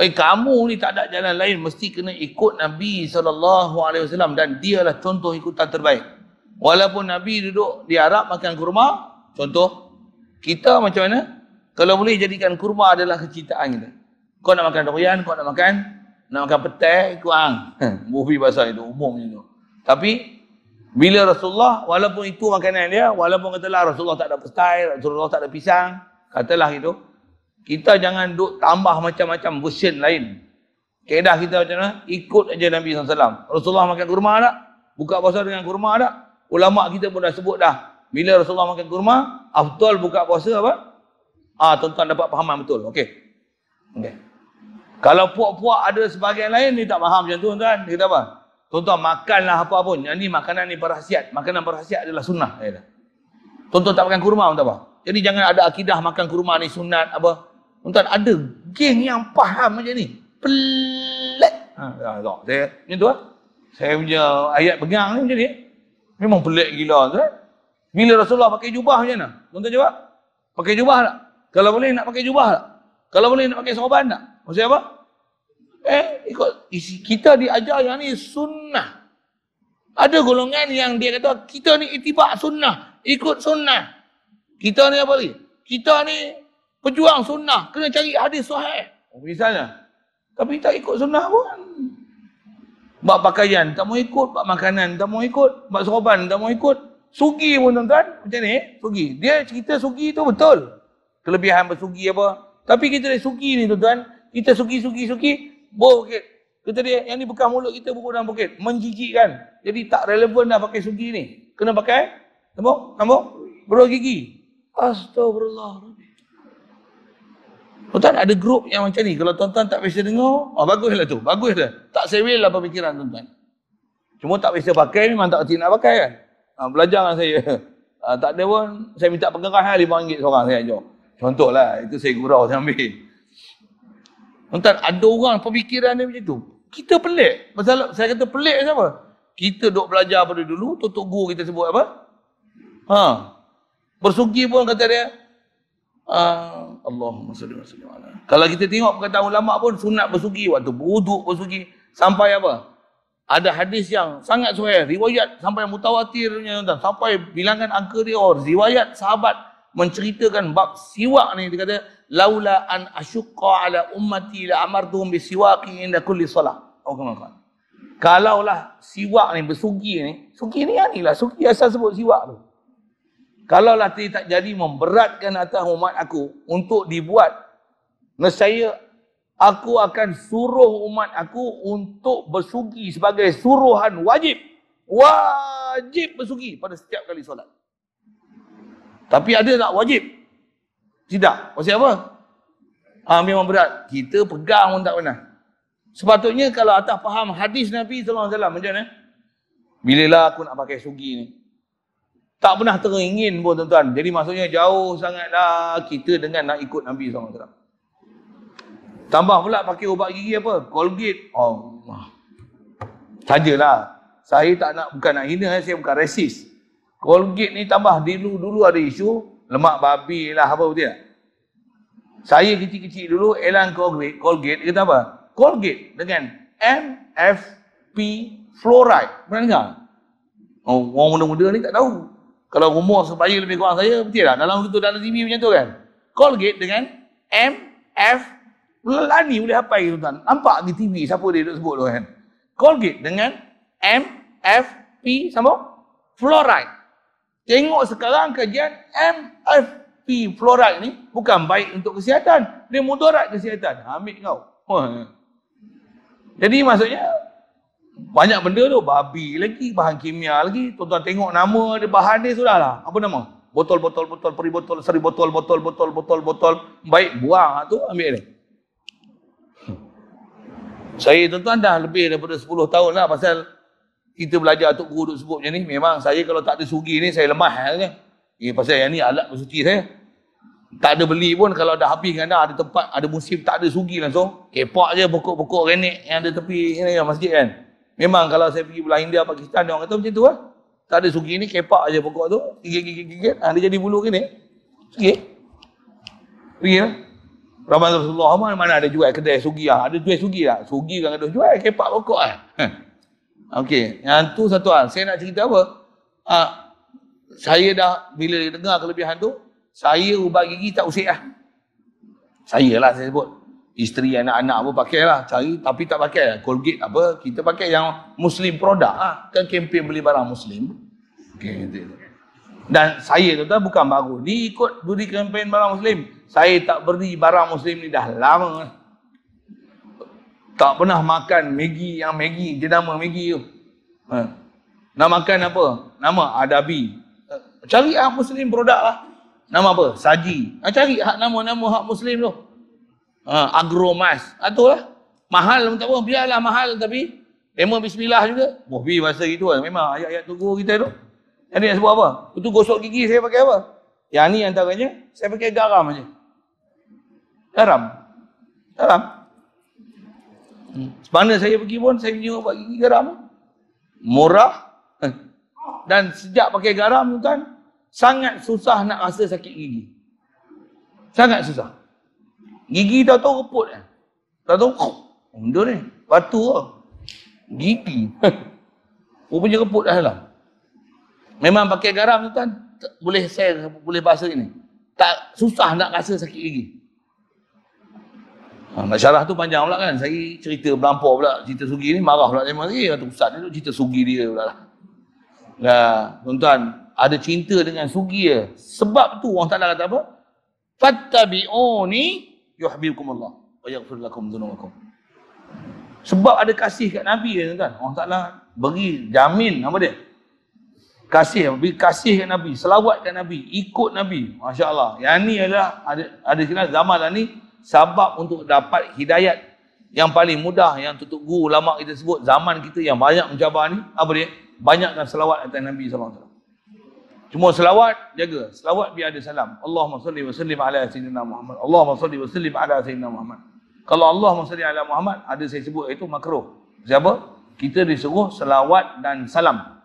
eh kamu ni tak ada jalan lain mesti kena ikut Nabi wasallam dan dialah contoh ikutan terbaik. Walaupun Nabi duduk di Arab makan kurma, contoh kita macam mana? Kalau boleh jadikan kurma adalah kecintaan kita. Kau nak makan durian, kau nak makan nak makan petai, kuang. Mufi bahasa itu umumnya itu. Tapi bila Rasulullah walaupun itu makanan dia, walaupun katalah Rasulullah tak ada petai, Rasulullah tak ada pisang, katalah itu, kita jangan duk tambah macam-macam version lain. Kedah kita macam mana? Ikut aja Nabi SAW. Rasulullah makan kurma tak? Buka puasa dengan kurma tak? Ulama kita pun dah sebut dah. Bila Rasulullah makan kurma, afdal buka puasa apa? Ah, tuan-tuan dapat pahaman betul. Okey. Okey. Kalau puak-puak ada sebagian lain ni tak faham macam tu tuan. Dia kata apa? Tuan-tuan makanlah apa pun. Yang ni makanan ni berhasiat. Makanan berhasiat adalah sunnah. Tuan-tuan tak makan kurma tak apa. Jadi jangan ada akidah makan kurma ni sunat apa. Tuan-tuan ada geng yang faham macam ni. Pelik. Ha, tak, tak. Saya, macam tu lah. Saya punya ayat pegang ni macam ni. Memang pelik gila tu. Bila Rasulullah pakai jubah macam mana? Tuan-tuan jawab. Pakai jubah tak? Kalau boleh nak pakai jubah tak? Kalau boleh nak pakai sorban tak? Maksudnya apa? Eh, ikut kita diajar yang ni sunnah. Ada golongan yang dia kata kita ni itibak sunnah, ikut sunnah. Kita ni apa ni? Kita ni pejuang sunnah, kena cari hadis sahih. Oh, misalnya. Tapi tak ikut sunnah pun. Buat pakaian, tak mau ikut. Buat makanan, tak mau ikut. Buat sorban, tak mau ikut. Sugi pun tuan-tuan. Macam ni, sugi. Dia cerita sugi tu betul. Kelebihan bersugi apa. Tapi kita dah sugi ni tuan-tuan. Kita sugi. Bau bukit. Kata dia, yang ni bekas mulut kita buku dalam bukit. Menjijikkan. Jadi tak relevan dah pakai sugi ni. Kena pakai. Nampak? Nampak? Beruang gigi. Astagfirullah. Tuan-tuan ada grup yang macam ni. Kalau tuan-tuan tak biasa dengar, oh baguslah tu. Baguslah. Tak sewil lah pemikiran tuan-tuan. Cuma tak biasa pakai, memang tak nak pakai kan. Ha, belajar dengan saya. Ha, tak ada pun, saya minta pengerah lah, RM5 seorang saya ajar. Contohlah, itu saya gurau, saya ambil. Tuan-tuan, ada orang pemikiran dia macam tu. Kita pelik. Pasal saya kata pelik siapa? Kita duk belajar pada dulu, tutup guru kita sebut apa? Ha. Bersugi pun kata dia, uh, Allahumma salli wa sallim ala. Kalau kita tengok perkataan ulama pun sunat bersugi waktu berwuduk bersugi sampai apa? Ada hadis yang sangat sahih, riwayat sampai mutawatirnya tuan, sampai bilangan angka dia or riwayat sahabat menceritakan bab siwak ni dia kata laula an asyqa ala ummati la amartuhum bisiwaqi inda kulli salah. Oh kemana Kalaulah siwak ni bersugi ni, sugi ni ni lah, sugi asal sebut siwak tu. Kalau latih tak jadi memberatkan atas umat aku untuk dibuat, nescaya aku akan suruh umat aku untuk bersugi sebagai suruhan wajib. Wajib bersugi pada setiap kali solat. Tapi ada tak wajib? Tidak. Pasal apa? Ha, memang berat. Kita pegang pun tak pernah. Sepatutnya kalau atas faham hadis Nabi SAW macam mana? Bila lah aku nak pakai sugi ni? Tak pernah teringin pun tuan-tuan. Jadi maksudnya jauh sangatlah kita dengan nak ikut Nabi SAW. Tambah pula pakai ubat gigi apa? Colgate. Oh, Sajalah. Saya tak nak, bukan nak hina, saya bukan resis. Colgate ni tambah dulu dulu ada isu lemak babi lah apa betul tak? Saya kecil-kecil dulu elan Colgate, Colgate kata apa? Colgate dengan MFP fluoride. Pernah dengar? Oh, orang muda-muda ni tak tahu. Kalau umur supaya lebih kurang saya, betul tak? Dalam itu dalam TV macam tu kan? Colgate dengan M, F, Lani boleh hafal tuan. Nampak di TV siapa dia duduk sebut tu kan? Colgate dengan M, F, P, sama? Fluoride. Tengok sekarang kajian M, F, P, fluoride ni bukan baik untuk kesihatan. Dia mudarat kesihatan. Ambil kau. Jadi maksudnya banyak benda tu. Babi lagi bahan kimia lagi. Tuan-tuan tengok nama dia bahan dia sudahlah. Apa nama? Botol botol peri botol seri botol botol botol botol. Botol baik buang. Tu ambil dia. Saya tuan-tuan dah lebih daripada 10 tahun lah pasal kita belajar Tok Guru duk sebut macam ni. Memang saya kalau tak ada sugi ni saya lemah kan eh, pasal yang ni alat bersuci saya tak ada beli pun kalau dah habis kan ada tempat ada musim tak ada sugi langsung kepak je pokok-pokok renek yang ada tepi ni masjid kan Memang kalau saya pergi belah India, Pakistan, dia orang kata macam tu lah. Tak ada sugi ni, kepak je pokok tu. Gigit-gigit-gigit. Ha, dia jadi bulu gini. Sugi. Pergi lah. Ramai Rasulullah mana, mana ada jual kedai sugi lah. Ada jual sugi lah. Sugi kan ada jual, kepak pokok lah. Okey. Yang tu satu hal. Saya nak cerita apa? Ha, saya dah, bila dengar kelebihan tu, saya ubah gigi tak usik lah. Saya lah saya sebut. Isteri anak-anak pun pakai lah. Cari tapi tak pakai lah. Colgate apa kita pakai yang muslim produk lah. Kan kempen beli barang muslim. Okay, dan saya tu tu bukan baru. Ni ikut beri kempen barang muslim. Saya tak beri barang muslim ni dah lama. Tak pernah makan Maggi yang Maggi dia nama Maggi tu. Ha. nak makan apa? Nama Adabi cari hak muslim produk lah nama apa Saji ha, cari hak nama-nama hak muslim tu Ha, agromas. Itulah. Mahal pun tak apa. Biarlah mahal tapi Emang bismillah juga. Mohbi masa itu kan. Memang ayat-ayat tunggu kita tu. Ni nak sebut apa? Itu gosok gigi saya pakai apa? Yang ni antaranya saya pakai garam aja. Garam. Garam. Hmm. Mana saya pergi pun saya punya ubat gigi garam. Murah. Dan sejak pakai garam tuan, sangat susah nak rasa sakit gigi. Sangat susah. Gigi dah tahu reput kan. Tak tahu. Benda ni. Batu lah. Gigi. Rupanya reput dah dalam. Memang pakai garam tu kan. Boleh saya boleh bahasa ini. Tak susah nak rasa sakit gigi. Ha, nak syarah tu panjang pula kan. Saya cerita berlampau pula. Cerita sugi ni marah pula. Eh, tu ustaz ni tu cerita sugi dia pula lah. Nah, tuan-tuan, ada cinta dengan sugi dia. Sebab tu orang tak kata apa? Fattabi'uni yuhibbukumullah wa yaghfir lakum dhunubakum. Sebab ada kasih kat Nabi dia tuan. Allah Taala bagi jamin apa dia? Kasih, bagi kasih kat Nabi, selawat kat Nabi, ikut Nabi. Masya-Allah. Yang ni adalah ada ada kena zaman lah ni sebab untuk dapat hidayat yang paling mudah yang tutup guru ulama kita sebut zaman kita yang banyak mencabar ni apa dia? Banyakkan selawat atas Nabi wasallam. Cuma selawat jaga. Selawat biar ada salam. Allahumma salli wa sallim ala sayyidina Muhammad. Allahumma salli wa sallim ala sayyidina Muhammad. Kalau Allah salli ala Muhammad, ada saya sebut itu makruh. Siapa? Kita disuruh selawat dan salam.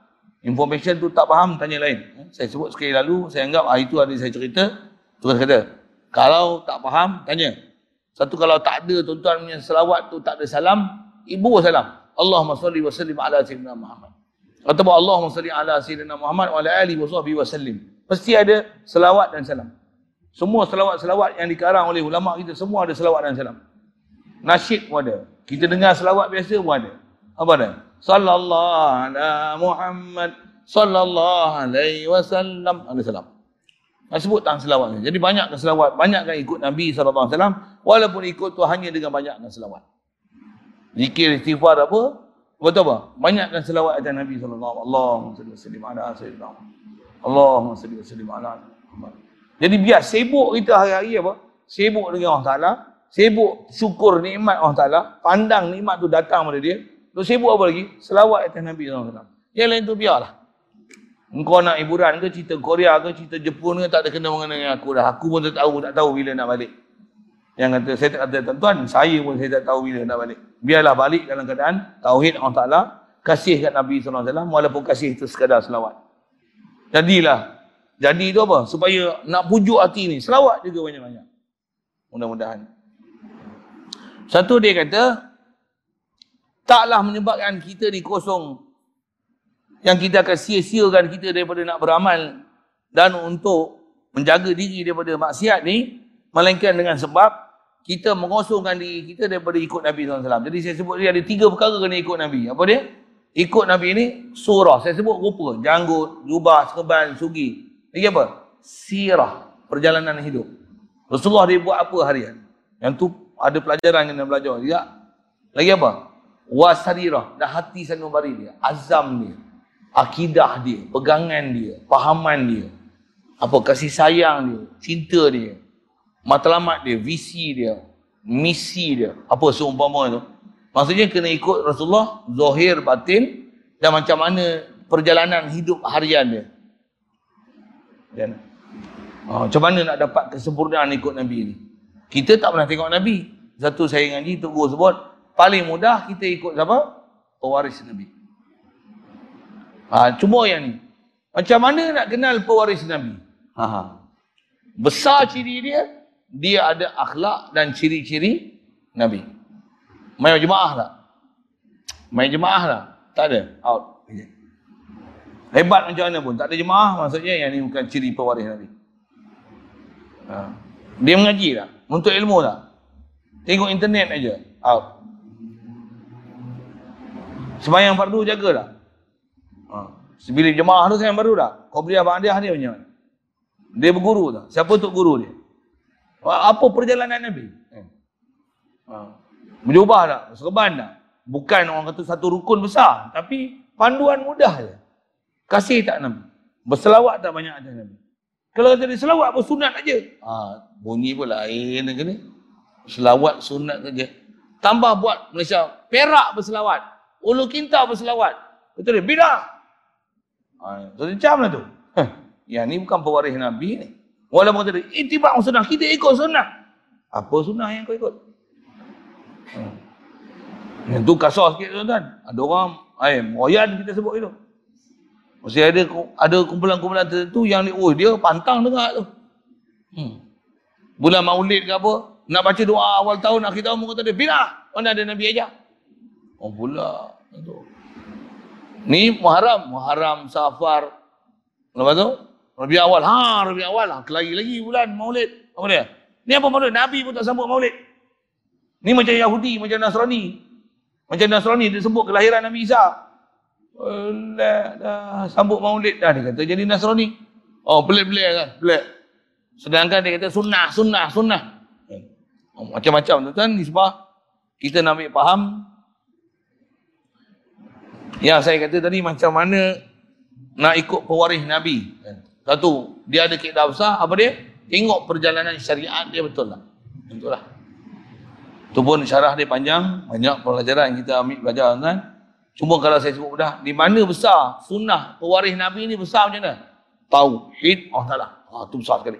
Information tu tak faham, tanya lain. Saya sebut sekali lalu, saya anggap hari itu ada saya cerita. Terus kata, kalau tak faham, tanya. Satu kalau tak ada tuan-tuan punya selawat tu tak ada salam, ibu salam. Allahumma salli wa sallim ala sayyidina Muhammad. Atau Allahumma salli ala sayyidina Muhammad wa ala alihi wa sahbihi wa sallim. Ada selawat dan salam. Semua selawat-selawat yang dikarang oleh ulama kita semua ada selawat dan salam nasyid pun ada. Kita dengar selawat biasa pun ada. Apa ada? Sallallahu ala Muhammad sallallahu alaihi wasallam. Ada salam. Nak sebut tang selawat Jadi banyakkan selawat, banyakkan ikut Nabi wasallam walaupun ikut tu hanya dengan banyakkan selawat. Zikir istighfar apa? Betul apa? Banyakkan selawat atas Nabi sallallahu alaihi wasallam. Allahumma salli ala Allahumma salli wa sallim ala Muhammad. Jadi biar sibuk kita hari-hari apa? Sibuk dengan Allah Taala, sibuk syukur nikmat Allah Ta'ala, pandang nikmat tu datang pada dia, tu sibuk apa lagi? Selawat atas Nabi SAW. Yang lain tu biarlah. Engkau nak hiburan ke cerita Korea ke cerita Jepun ke tak ada kena mengenai aku dah. Aku pun tak tahu, tak tahu bila nak balik. Yang kata, saya tak kata tuan-tuan, saya pun saya tak tahu bila nak balik. Biarlah balik dalam keadaan Tauhid Allah Ta'ala, kasih kat Nabi SAW, walaupun kasih itu sekadar selawat. Jadilah, jadi itu apa? Supaya nak pujuk hati ni, selawat juga banyak-banyak. Mudah-mudahan. Satu dia kata, taklah menyebabkan kita ni kosong yang kita akan sia-siakan kita daripada nak beramal dan untuk menjaga diri daripada maksiat ni melainkan dengan sebab kita mengosongkan diri kita daripada ikut Nabi SAW. Jadi saya sebut dia ada tiga perkara kena ikut Nabi. Apa dia? Ikut Nabi ni surah. Saya sebut rupa. Janggut, jubah, serban, sugi. Lagi apa? Sirah. Perjalanan hidup. Rasulullah dia buat apa harian? Yang tu ada pelajaran yang dia belajar. Ya. Lagi apa? Wasarirah. Dan hati sanubari dia. Azam dia. Akidah dia. Pegangan dia. Pahaman dia. Apa? Kasih sayang dia. Cinta dia. Matlamat dia. Visi dia. Misi dia. Apa seumpama itu? Maksudnya kena ikut Rasulullah. Zohir, batin. Dan macam mana perjalanan hidup harian dia. Dan, oh, macam mana nak dapat kesempurnaan ikut Nabi ni? Kita tak pernah tengok Nabi. Satu saya ngaji, Tok Guru sebut, paling mudah kita ikut siapa? Pewaris Nabi. Ha, cuma yang ni. Macam mana nak kenal pewaris Nabi? Ha, ha. Besar ciri dia, dia ada akhlak dan ciri-ciri Nabi. Main jemaah tak? Main jemaah tak? Tak ada. Out. Hebat macam mana pun. Tak ada jemaah, maksudnya yang ni bukan ciri pewaris Nabi. Ha. Dia mengaji tak? Untuk ilmu tak? Tengok internet aja. Out. Sembahyang fardu jaga tak? Ha. Sebila jemaah tu sayang baru tak? Kau beri abang dia dia punya Dia berguru tak? Siapa tu guru dia? Apa perjalanan Nabi? Eh. Ha. Berubah tak? Serban tak? Bukan orang kata satu rukun besar. Tapi panduan mudah je. Kasih tak Nabi? Berselawat tak banyak atas Nabi? Kalau kata dia selawat pun sunat aja. Ha, bunyi pun lain ke ni. Selawat sunat saja. Tambah buat Malaysia Perak berselawat. Ulu Kinta berselawat. Betul dia? Bidah. Ha, so, macam lah tu. Yang ni bukan pewaris Nabi ni. Walaupun kata dia, itibak sunnah. Kita ikut sunnah. Apa sunnah yang kau ikut? Hmm. Yang tu kasar sikit tuan-tuan. Ada orang, eh, moyan kita sebut itu. Mesti ada ada kumpulan-kumpulan tertentu yang ni, oh dia pantang dengar tu. Hmm. Bulan maulid ke apa, nak baca doa awal tahun, akhir tahun, kata dia, bila? Mana ada Nabi ajar? Oh pula. Tu. Ni Muharram, Muharram, Safar. Lepas tu, Rabi awal. Ha, Rabi awal. Ha, lagi-lagi bulan maulid. Apa dia? Ni apa maulid? Nabi pun tak sambut maulid. Ni macam Yahudi, macam Nasrani. Macam Nasrani, dia sebut kelahiran Nabi Isa. Pelik dah. Sambut maulid dah. Dia kata jadi Nasrani. Oh, pelik-pelik kan? Pelik. Sedangkan dia kata sunnah, sunnah, sunnah. Oh, macam-macam tu kan nisbah. Kita nak ambil faham. Ya, saya kata tadi macam mana nak ikut pewaris Nabi. Satu, dia ada kaedah besar. Apa dia? Tengok perjalanan syariat dia betul lah. Betul lah. Itu pun syarah dia panjang. Banyak pelajaran kita ambil belajar kan. Cuma kalau saya sebut mudah, di mana besar sunnah pewaris Nabi ni besar macam mana? Tauhid Allah Ta'ala. Ha, itu besar sekali.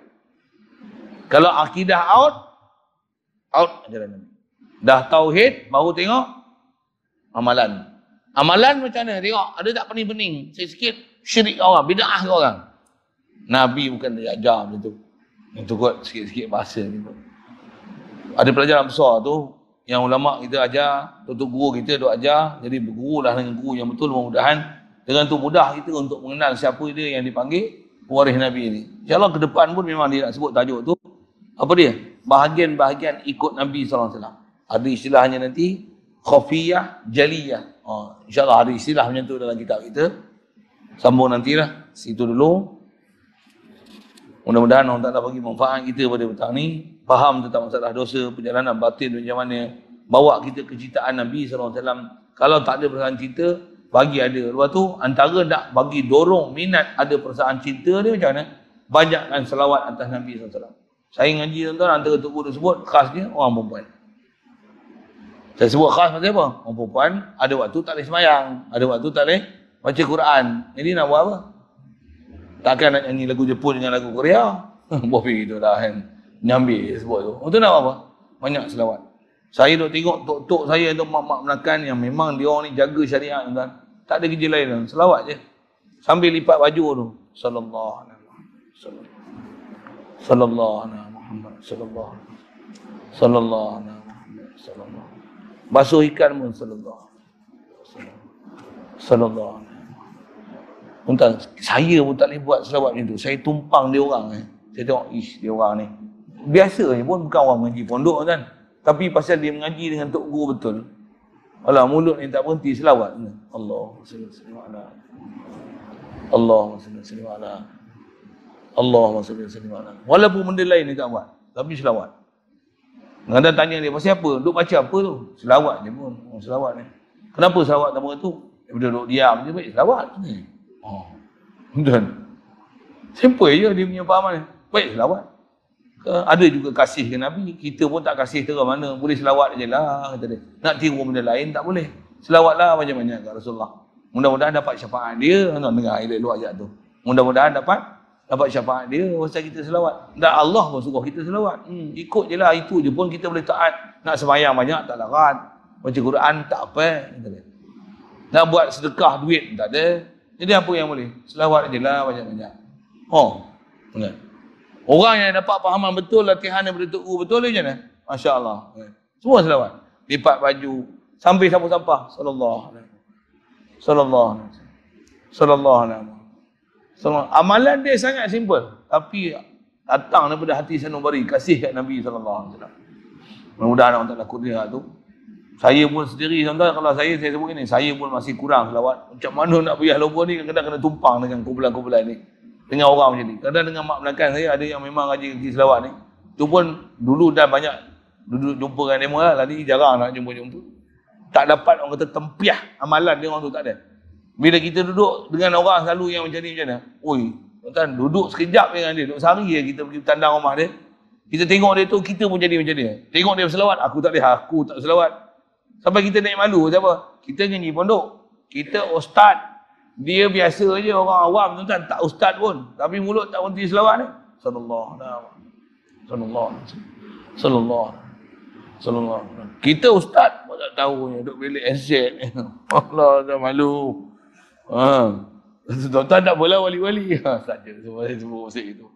Kalau akidah out, out ajaran Nabi. Dah tauhid, baru tengok amalan. Amalan macam mana? Tengok, ada tak pening-pening? Sikit-sikit syirik orang, bida'ah orang. Nabi bukan dia ajar macam tu. Itu kot sikit-sikit bahasa ni. Ada pelajaran besar tu, yang ulama kita ajar, tutup guru kita duk ajar, jadi berguru lah dengan guru yang betul mudah-mudahan dengan tu mudah kita untuk mengenal siapa dia yang dipanggil pewaris Nabi ini. InsyaAllah ke depan pun memang dia nak sebut tajuk tu. Apa dia? Bahagian-bahagian ikut Nabi SAW. Ada istilahnya nanti, khafiyah, jaliyah. Oh, InsyaAllah ada istilah macam tu dalam kitab kita. Sambung nantilah. Situ dulu. Mudah-mudahan Allah Ta'ala bagi manfaat kita pada petang ni. Faham tentang masalah dosa, perjalanan batin macam mana. Bawa kita ke citaan Nabi SAW. Kalau tak ada perasaan cinta, bagi ada. Lepas tu, antara nak bagi dorong minat ada perasaan cinta dia macam mana? Banyakkan selawat atas Nabi SAW. Saya ngaji tuan-tuan, antara tu guru sebut, khasnya orang perempuan. Saya sebut khas macam apa? Orang perempuan, ada waktu tak boleh semayang. Ada waktu tak boleh baca Quran. Jadi nak buat apa? Takkan nak nyanyi lagu Jepun dengan lagu Korea. Bofi gitu dah kan. Nyambil sebut tu. Itu nak apa? Banyak selawat. Saya duk tengok tok-tok saya tu mak-mak Melakan yang memang dia orang ni jaga syariat tuan. Tak ada kerja lain. Selawat je. Sambil lipat baju tu. Sallallahu alaihi wasallam. Sallallahu alaihi Muhammad sallallahu sallallahu alaihi Muhammad sallallahu. Basuh ikan pun sallallahu. Sallallahu Tuan, saya pun tak boleh buat selawat macam tu. Saya tumpang dia orang. Eh. Saya tengok, ish, dia orang ni. Biasa je pun bukan orang mengaji pondok kan. Tapi pasal dia mengaji dengan Tok Guru betul. Alah, mulut ni tak berhenti selawat. Allah, ala. Allah, ala. Allah, ala. Walaupun benda lain dia tak buat. Tapi selawat. Kadang tanya dia, pasal apa? Duk baca apa tu? Selawat je pun. Oh, selawat ni. Kenapa selawat tak tu? Dia duduk diam je baik. Selawat. Hmm. Oh. Dan simple je dia punya pahaman. Baik selawat. Ada juga kasih ke Nabi. Kita pun tak kasih terang mana. Boleh selawat je lah. Kata dia. Nak tiru benda lain tak boleh. Selawatlah banyak-banyak kat Rasulullah. Mudah-mudahan dapat syafaat dia. Nak dengar ayat luar ayat tu. Mudah-mudahan dapat dapat syafaat dia. Pasal kita selawat. Dan Allah pun suruh kita selawat. Hmm, ikut je lah. Itu je pun kita boleh taat. Nak semayang banyak tak larat. Baca Quran tak apa. Nak buat sedekah duit tak ada. Jadi apa yang boleh? Selawat je lah banyak-banyak. Oh, benar. Orang yang dapat pahaman betul latihan yang betul betul dia macam mana? Masya Allah. Semua selawat. Lipat baju. Sampai sampah-sampah. Sallallahu alaihi Sallallahu alaihi Sallallahu alaihi Sallallahu Amalan dia sangat simple. Tapi datang daripada hati sanubari. Kasih kat Nabi Sallallahu alaihi wasallam. Mudah-mudahan Allah Ta'ala kurnia tu. Saya pun sendiri tuan-tuan kalau saya saya sebut ini saya pun masih kurang selawat. Macam mana nak biar lobo ni kadang-kadang kena tumpang dengan kumpulan-kumpulan ni. Dengan orang macam ni. Kadang dengan mak belakang saya ada yang memang ngaji ngaji selawat ni. Tu pun dulu dah banyak duduk jumpa dengan demo lah. Lagi jarang nak jumpa-jumpa. Tak dapat orang kata tempiah amalan dia orang tu tak ada. Bila kita duduk dengan orang selalu yang macam ni macam mana? Oi, tuan duduk sekejap dengan dia. Duduk sehari je kita pergi tandang rumah dia. Kita tengok dia tu, kita pun jadi macam dia. Tengok dia berselawat, aku tak boleh, aku tak berselawat. Sampai kita naik malu siapa? Kita nyanyi pondok. Kita ustaz. Dia biasa je orang awam tu kan tak ustaz pun. Tapi mulut tak berhenti selawat ni. Sallallahu alaihi wasallam. Sallallahu. Sallallahu Kita ustaz pun tak tahu ni duk bilik aset ni. Allah dah malu. Ha. Tuan-tuan tak boleh wali-wali. Ha, saja semua saya sebut masa itu.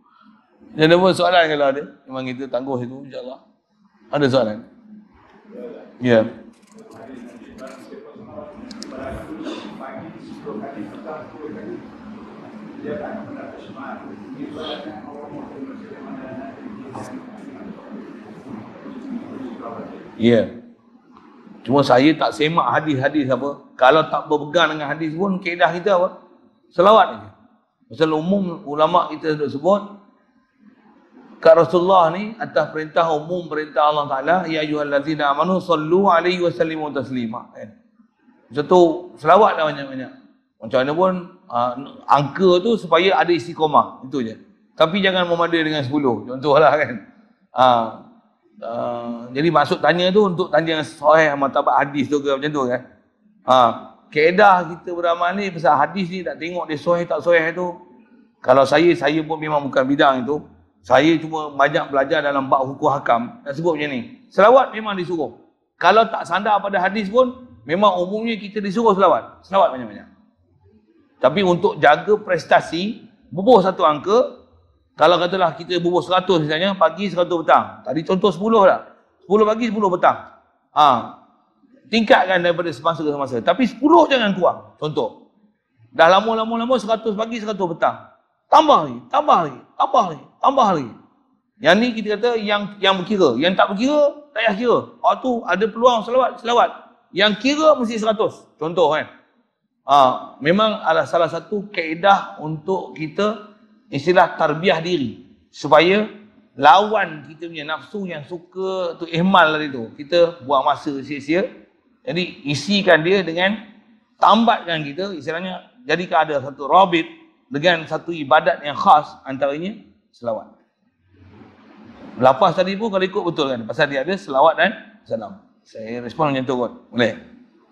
Ada pun soalan kalau ada? Memang kita tangguh itu insyaAllah. Ada soalan? Ya. Yeah. Ya. Yeah. Cuma saya tak semak hadis-hadis apa. Kalau tak berpegang dengan hadis pun, keedah kita apa? Selawat saja. Pasal umum ulama kita sudah sebut, kat Rasulullah ni atas perintah umum perintah Allah Taala ya ayyuhallazina amanu sallu alaihi wasallimu taslima kan macam tu selawat dah banyak-banyak macam mana pun uh, angka tu supaya ada istiqamah itu je tapi jangan memada dengan 10 contohlah kan uh, uh, jadi masuk tanya tu untuk tanya sahih martabat hadis tu ke macam tu kan uh, keedah kita beramal ni pasal hadis ni tak tengok dia sahih tak sahih tu kalau saya saya pun memang bukan bidang itu saya cuma banyak belajar dalam bab hukum hakam. Nak sebut macam ni. Selawat memang disuruh. Kalau tak sandar pada hadis pun, memang umumnya kita disuruh selawat. Selawat banyak-banyak. Tapi untuk jaga prestasi, bubuh satu angka, kalau katalah kita bubuh 100 misalnya, pagi 100 petang. Tadi contoh 10 lah. 10 pagi, 10 petang. Ha. Tingkatkan daripada semasa ke semasa. Tapi 10 jangan kurang. Contoh. Dah lama-lama-lama 100 pagi, 100 petang. Tambah lagi, tambah lagi, tambah lagi tambah lagi. Yang ni kita kata yang yang berkira. Yang tak berkira, tak payah kira. Oh tu ada peluang selawat, selawat. Yang kira mesti 100. Contoh kan. Ha, memang adalah salah satu kaedah untuk kita istilah tarbiah diri. Supaya lawan kita punya nafsu yang suka tu ihmal tadi tu. Kita buang masa sia-sia. Jadi isikan dia dengan tambatkan kita istilahnya jadikan ada satu rabit dengan satu ibadat yang khas antaranya selawat. Lapas tadi pun kalau ikut betul kan. Pasal dia ada selawat dan salam. Saya respon macam tu kot. Boleh?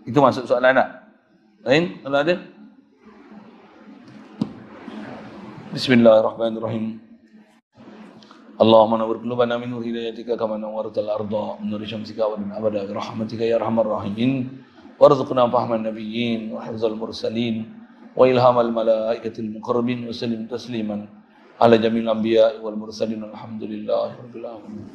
Itu masuk soalan tak? أين؟ العدل؟ بسم الله الرحمن الرحيم. اللهم نور قلوبنا من نور هدايتك كما نورت الأرض من نور شمسك ومن أبدا برحمتك يا أرحم الراحمين. وارزقنا فهم النبيين وحفظ المرسلين وإلهام الملائكة المقربين وسلم تسليما على جميع الأنبياء والمرسلين الحمد لله رب العالمين.